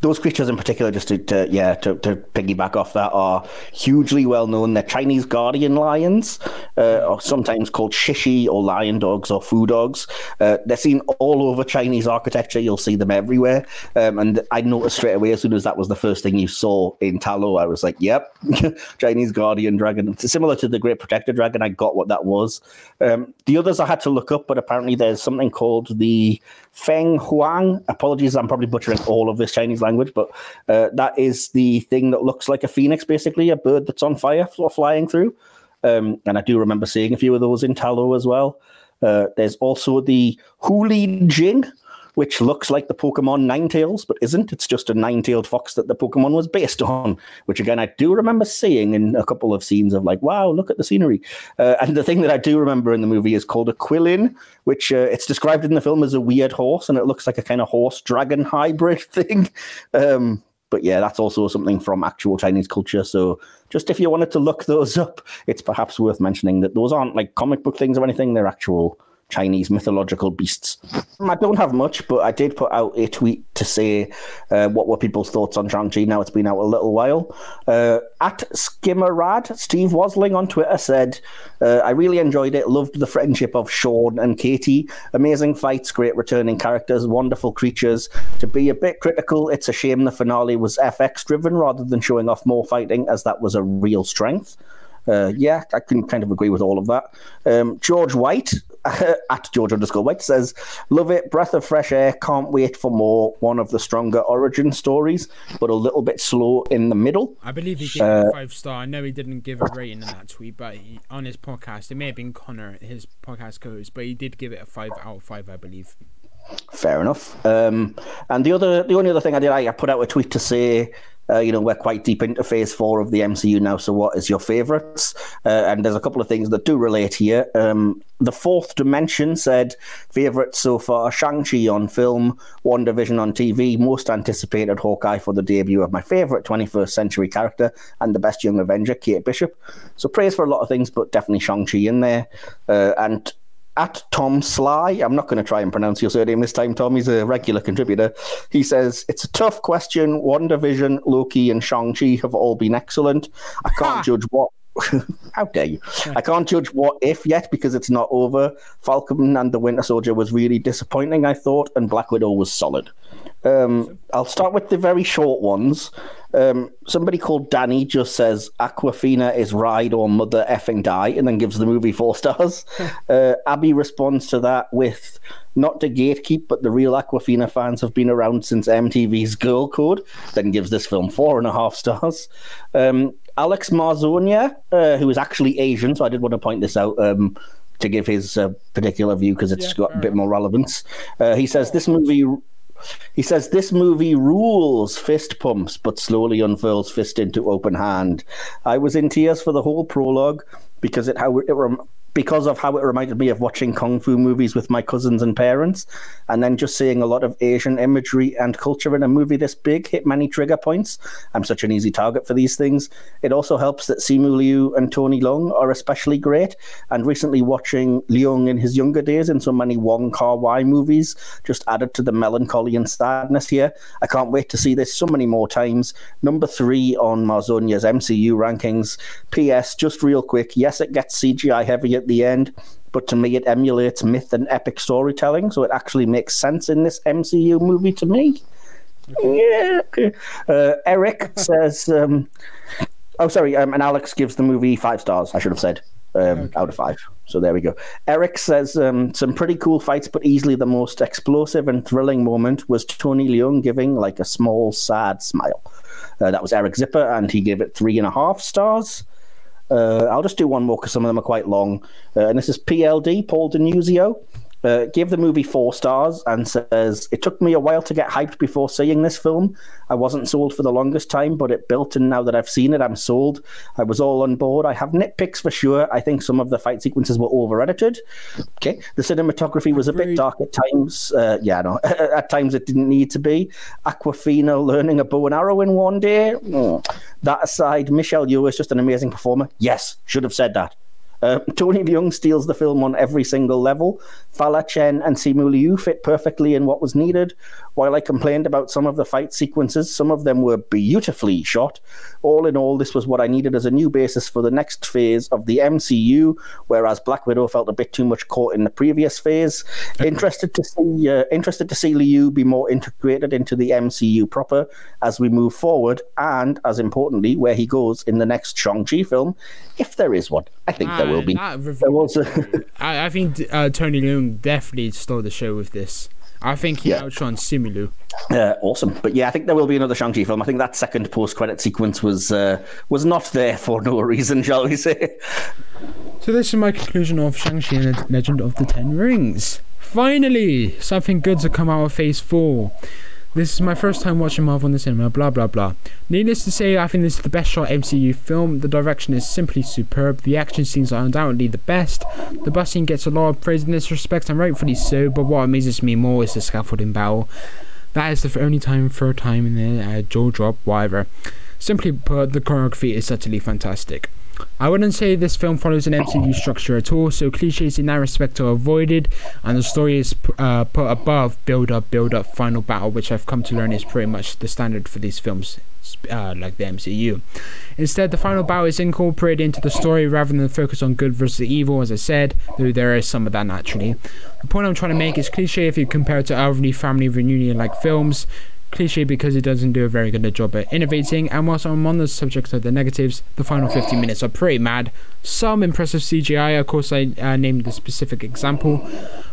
those creatures in particular, just to, to yeah to, to, piggyback off that, are hugely well known. They're Chinese guardian lions, uh, or sometimes called shishi or lion dogs or foo dogs. Uh, they're seen all over Chinese architecture. You'll see them everywhere. Um, and I noticed straight away as soon as that was the first thing you saw in Ta Lo, I was like, "Yep, Chinese guardian dragon." It's similar to the Great Protector dragon. I got what that was. Um, the others I had to look up, but apparently there's something called the Feng Huang. Apologies, I'm probably butchering all of this Chinese language, but uh, that is the thing that looks like a phoenix, basically, a bird that's on fire flying through. Um, and I do remember seeing a few of those in Ta Lo as well. Uh, there's also the Huli Jing, which looks like the Pokemon Ninetales, but isn't. It's just a nine-tailed fox that the Pokemon was based on, which again I do remember seeing in a couple of scenes of like, wow, look at the scenery. Uh, and the thing that I do remember in the movie is called a Quillin, which uh, it's described in the film as a weird horse, and it looks like a kind of horse dragon hybrid thing. Um, but yeah, that's also something from actual Chinese culture. So just if you wanted to look those up, it's perhaps worth mentioning that those aren't like comic book things or anything. They're actual Chinese mythological beasts. I don't have much, but I did put out a tweet to say uh, what were people's thoughts on Shang-Chi. Now it's been out a little while. Uh, at Skimmerad, Steve Wasling on Twitter said, uh, I really enjoyed it. Loved the friendship of Shaun and Katy. Amazing fights, great returning characters, wonderful creatures. To be a bit critical, it's a shame the finale was FX driven rather than showing off more fighting, as that was a real strength. Uh, yeah, I can kind of agree with all of that. Um, George White at George underscore White says, "Love it, breath of fresh air. Can't wait for more. One of the stronger origin stories, but a little bit slow in the middle." I believe he gave uh, five star. I know he didn't give a rating in that tweet, but he, on his podcast, it may have been Connor, his podcast co-host, but he did give it a five out of five, I believe. Fair enough. Um, and the other, the only other thing I did, I put out a tweet to say uh, you know, we're quite deep into phase four of the MCU now. So, what is your favourites? Uh, and there's a couple of things that do relate here. Um, the fourth dimension said favourites so far Shang-Chi on film, WandaVision on TV, most anticipated Hawkeye for the debut of my favourite 21st century character and the best young Avenger, Kate Bishop. So, praise for a lot of things, but definitely Shang-Chi in there. Uh, and at Tom Sly. I'm not going to try and pronounce your surname this time, Tom. He's a regular contributor. He says, It's a tough question. WandaVision, Loki, and Shang-Chi have all been excellent. I can't judge what. How dare you? I can't judge what if yet because it's not over. Falcon and the Winter Soldier was really disappointing, I thought, and Black Widow was solid. Um, I'll start with the very short ones. Um, somebody called Danny just says Awkwafina is ride or mother effing die, and then gives the movie four stars. uh, Abby responds to that with not to gatekeep, but the real Awkwafina fans have been around since MTV's Girl Code. Then gives this film four and a half stars. Um, Alex Marzonia, uh, who is actually Asian, so I did want to point this out. Um, to give his uh, particular view because it's yeah, got a bit more relevance. Uh, he says this movie he says this movie rules fist pumps, but slowly unfurls fist into open hand. I was in tears for the whole prologue because it how it, because of how it reminded me of watching kung fu movies with my cousins and parents, and then just seeing a lot of Asian imagery and culture in a movie this big hit many trigger points. I'm such an easy target for these things. It also helps that Simu Liu and Tony Leung are especially great, and recently watching Leung in his younger days in so many Wong Kar Wai movies just added to the melancholy and sadness here. I can't wait to see this so many more times. Number three on Marzonia's MCU rankings. P.S. Just real quick, yes, it gets CGI heavy at the end, but to me, it emulates myth and epic storytelling, so it actually makes sense in this MCU movie to me. Yeah. Uh, Eric says, um, "Oh, sorry," um, and Alex gives the movie five stars. I should have said. um, okay. out of five. So there we go. Eric says um, some pretty cool fights, but easily the most explosive and thrilling moment was Tony Leung giving like a small sad smile. Uh, that was Eric Zipper, and he gave it three and a half stars. Uh, I'll just do one more because some of them are quite long. Uh, and this is PLD, Paul Denuzio uh, gave the movie four stars and says it took me a while to get hyped before seeing this film. I wasn't sold for the longest time, but it built, and now that I've seen it, I'm sold. I was all on board. I have nitpicks for sure. I think some of the fight sequences were over edited. Okay, the cinematography was a bit dark at times. Uh, yeah, no, at times it didn't need to be. Awkwafina learning a bow and arrow in one day. Mm. That aside, Michelle Yeoh is just an amazing performer. Yes, should have said that. Uh, Tony Leung steals the film on every single level. Fala Chen and Simu Liu fit perfectly in what was needed. While I complained about some of the fight sequences, some of them were beautifully shot. All in all, this was what I needed as a new basis for the next phase of the MCU, whereas Black Widow felt a bit too much caught in the previous phase. interested to see uh, interested to see Liu be more integrated into the MCU proper as we move forward, and as importantly, where he goes in the next Shang-Chi film, if there is one. I think uh, there will be. There was a I, I think uh, Tony Leung definitely stole the show with this. I think he yeah. outshone Simu Liu. Uh, awesome, but yeah, I think there will be another Shang-Chi film. I think that second post-credit sequence was uh, was not there for no reason, shall we say? So this is my conclusion of Shang-Chi and the Legend of the Ten Rings. Finally, something good to come out of Phase Four. This is my first time watching Marvel in the cinema, blah blah blah. Needless to say, I think this is the best shot MCU film. The direction is simply superb. The action scenes are undoubtedly the best. The bus scene gets a lot of praise in this respect, and rightfully so, but what amazes me more is the scaffolding battle. That is the only time, third time in the uh, jaw drop, whatever. Simply put, the choreography is utterly fantastic. I wouldn't say this film follows an MCU structure at all, so cliches in that respect are avoided, and the story is uh, put above build up, build up, final battle, which I've come to learn is pretty much the standard for these films, uh, like the MCU. Instead, the final battle is incorporated into the story rather than focus on good versus evil, as I said, though there is some of that naturally. The point I'm trying to make is cliche if you compare it to elderly family reunion like films cliche because it doesn't do a very good job at innovating. And whilst I'm on the subject of the negatives, the final 50 minutes are pretty mad. Some impressive CGI, of course, I uh, named the specific example,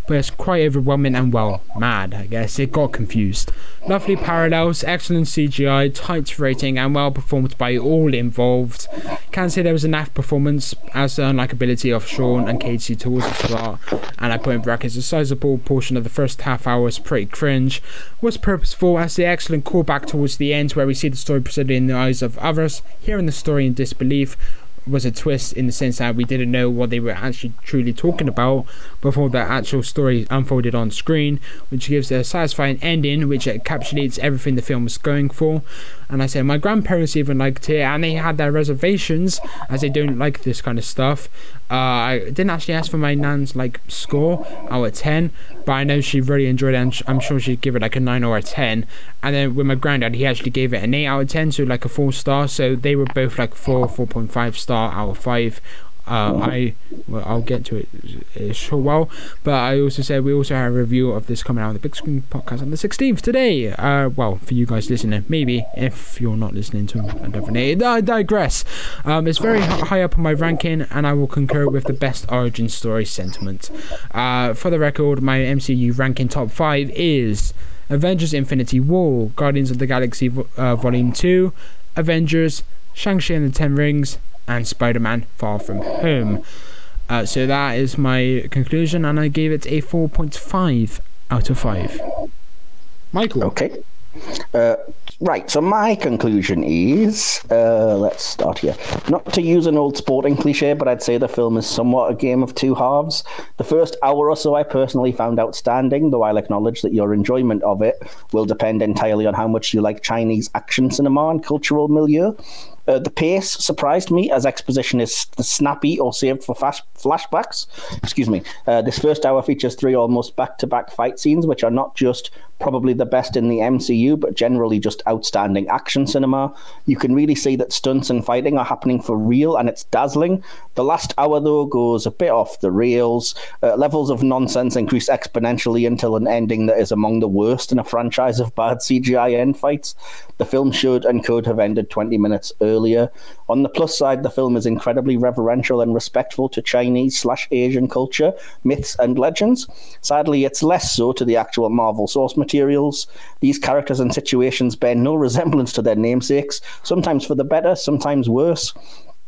but it's quite overwhelming and well, mad, I guess. It got confused. Lovely parallels, excellent CGI, tight rating, and well performed by all involved. Can't say there was naff performance, as the unlikability of Shaun and Casey towards the start, and I put in brackets a sizable portion of the first half hour was pretty cringe, was purposeful as the excellent callback towards the end where we see the story presented in the eyes of others, hearing the story in disbelief, was a twist in the sense that we didn't know what they were actually truly talking about before the actual story unfolded on screen, which gives a satisfying ending which encapsulates everything the film was going for. And I said my grandparents even liked it, and they had their reservations as they don't like this kind of stuff. Uh, I didn't actually ask for my nan's like score out of ten, but I know she really enjoyed it, and I'm sure she'd give it like a nine or a ten. And then with my granddad, he actually gave it an eight out of ten, so like a four star. So they were both like four, four point five star out of five. Uh, I well, I'll get to it uh, sure well, but I also said we also have a review of this coming out on the Big Screen podcast on the 16th today. Uh, well, for you guys listening, maybe if you're not listening to it, definitely I digress. Um, it's very high up on my ranking, and I will concur with the best origin story sentiment. Uh, for the record, my MCU ranking top five is Avengers: Infinity War, Guardians of the Galaxy uh, Volume Two, Avengers, Shang-Chi and the Ten Rings, and Spider Man Far From Home. Uh, so that is my conclusion, and I gave it a 4.5 out of 5. Michael. Okay. Uh, right, so my conclusion is uh, let's start here. Not to use an old sporting cliche, but I'd say the film is somewhat a game of two halves. The first hour or so I personally found outstanding, though I'll acknowledge that your enjoyment of it will depend entirely on how much you like Chinese action cinema and cultural milieu. Uh, the pace surprised me as exposition is snappy or saved for fast flashbacks. Excuse me. Uh, this first hour features three almost back to back fight scenes, which are not just probably the best in the MCU, but generally just outstanding action cinema. You can really see that stunts and fighting are happening for real, and it's dazzling. The last hour, though, goes a bit off the rails. Uh, levels of nonsense increase exponentially until an ending that is among the worst in a franchise of bad CGI end fights. The film should and could have ended 20 minutes earlier earlier. On the plus side, the film is incredibly reverential and respectful to Chinese slash Asian culture, myths, and legends. Sadly, it's less so to the actual Marvel source materials. These characters and situations bear no resemblance to their namesakes, sometimes for the better, sometimes worse.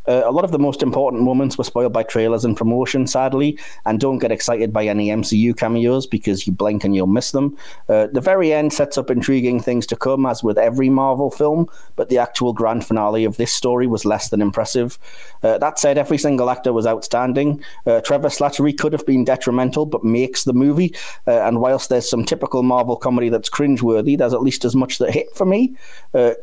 Uh, a lot of the most important moments were spoiled by trailers and promotion, sadly, and don't get excited by any MCU cameos because you blink and you'll miss them. Uh, the very end sets up intriguing things to come, as with every Marvel film, but the actual grand finale of this story was less than impressive. Uh, that said, every single actor was outstanding. Uh, Trevor Slattery could have been detrimental, but makes the movie. Uh, and whilst there's some typical Marvel comedy that's cringeworthy, there's at least as much that hit for me.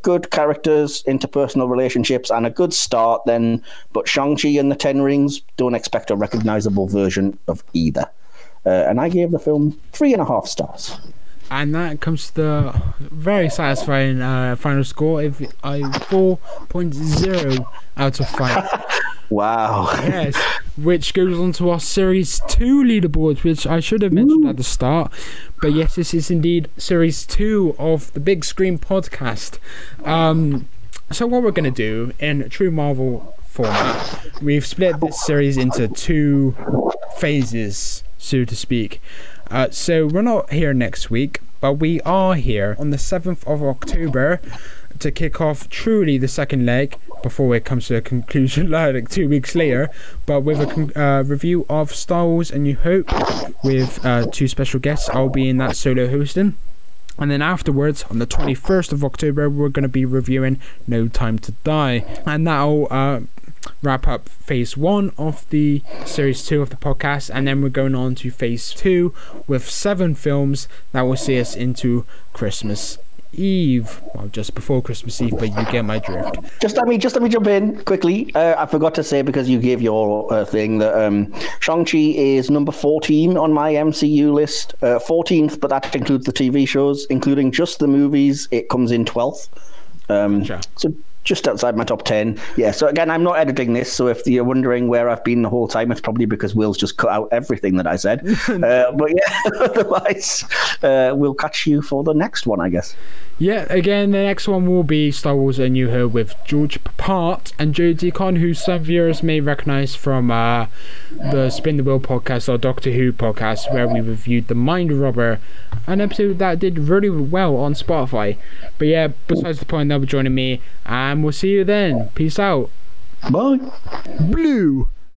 Good characters, interpersonal relationships, and a good start, then but Shang-Chi and the Ten Rings don't expect a recognizable version of either. Uh, and I gave the film three and a half stars. And that comes to the very satisfying uh, final score of a 4.0 out of 5. wow. Yes, which goes on to our Series 2 leaderboards, which I should have mentioned Ooh. at the start. But yes, this is indeed Series 2 of the Big Screen podcast. Um, so, what we're going to do in true Marvel format. We've split this series into two phases, so to speak. Uh, so we're not here next week, but we are here on the 7th of October to kick off truly the second leg before it comes to a conclusion like two weeks later but with a con- uh, review of Star Wars A New Hope with uh, two special guests I'll be in that solo hosting and then afterwards, on the 21st of October, we're going to be reviewing No Time to Die. And that'll uh, wrap up phase one of the series two of the podcast, and then we're going on to phase two with seven films that will see us into Christmas Eve. Well, just before Christmas Eve, but you get my drift. Just let me just let me jump in quickly. Uh, I forgot to say because you gave your uh, thing that um, Shang Chi is number fourteen on my MCU list, uh, fourteenth, but that includes the TV shows, including just the movies. It comes in twelfth. Um, gotcha. So just outside my top 10. Yeah, so again, I'm not editing this, so if you're wondering where I've been the whole time, it's probably because Will's just cut out everything that I said. uh, but yeah, otherwise, uh, we'll catch you for the next one, I guess. Yeah, again, the next one will be Star Wars A New Hope with George Papard and Joe Deacon, who some viewers may recognize from uh, the Spin the Wheel podcast or Doctor Who podcast, where we reviewed The Mind Robber, an episode that did really well on Spotify. But yeah, besides the point, they'll be joining me, and we'll see you then. Peace out. Bye. Blue.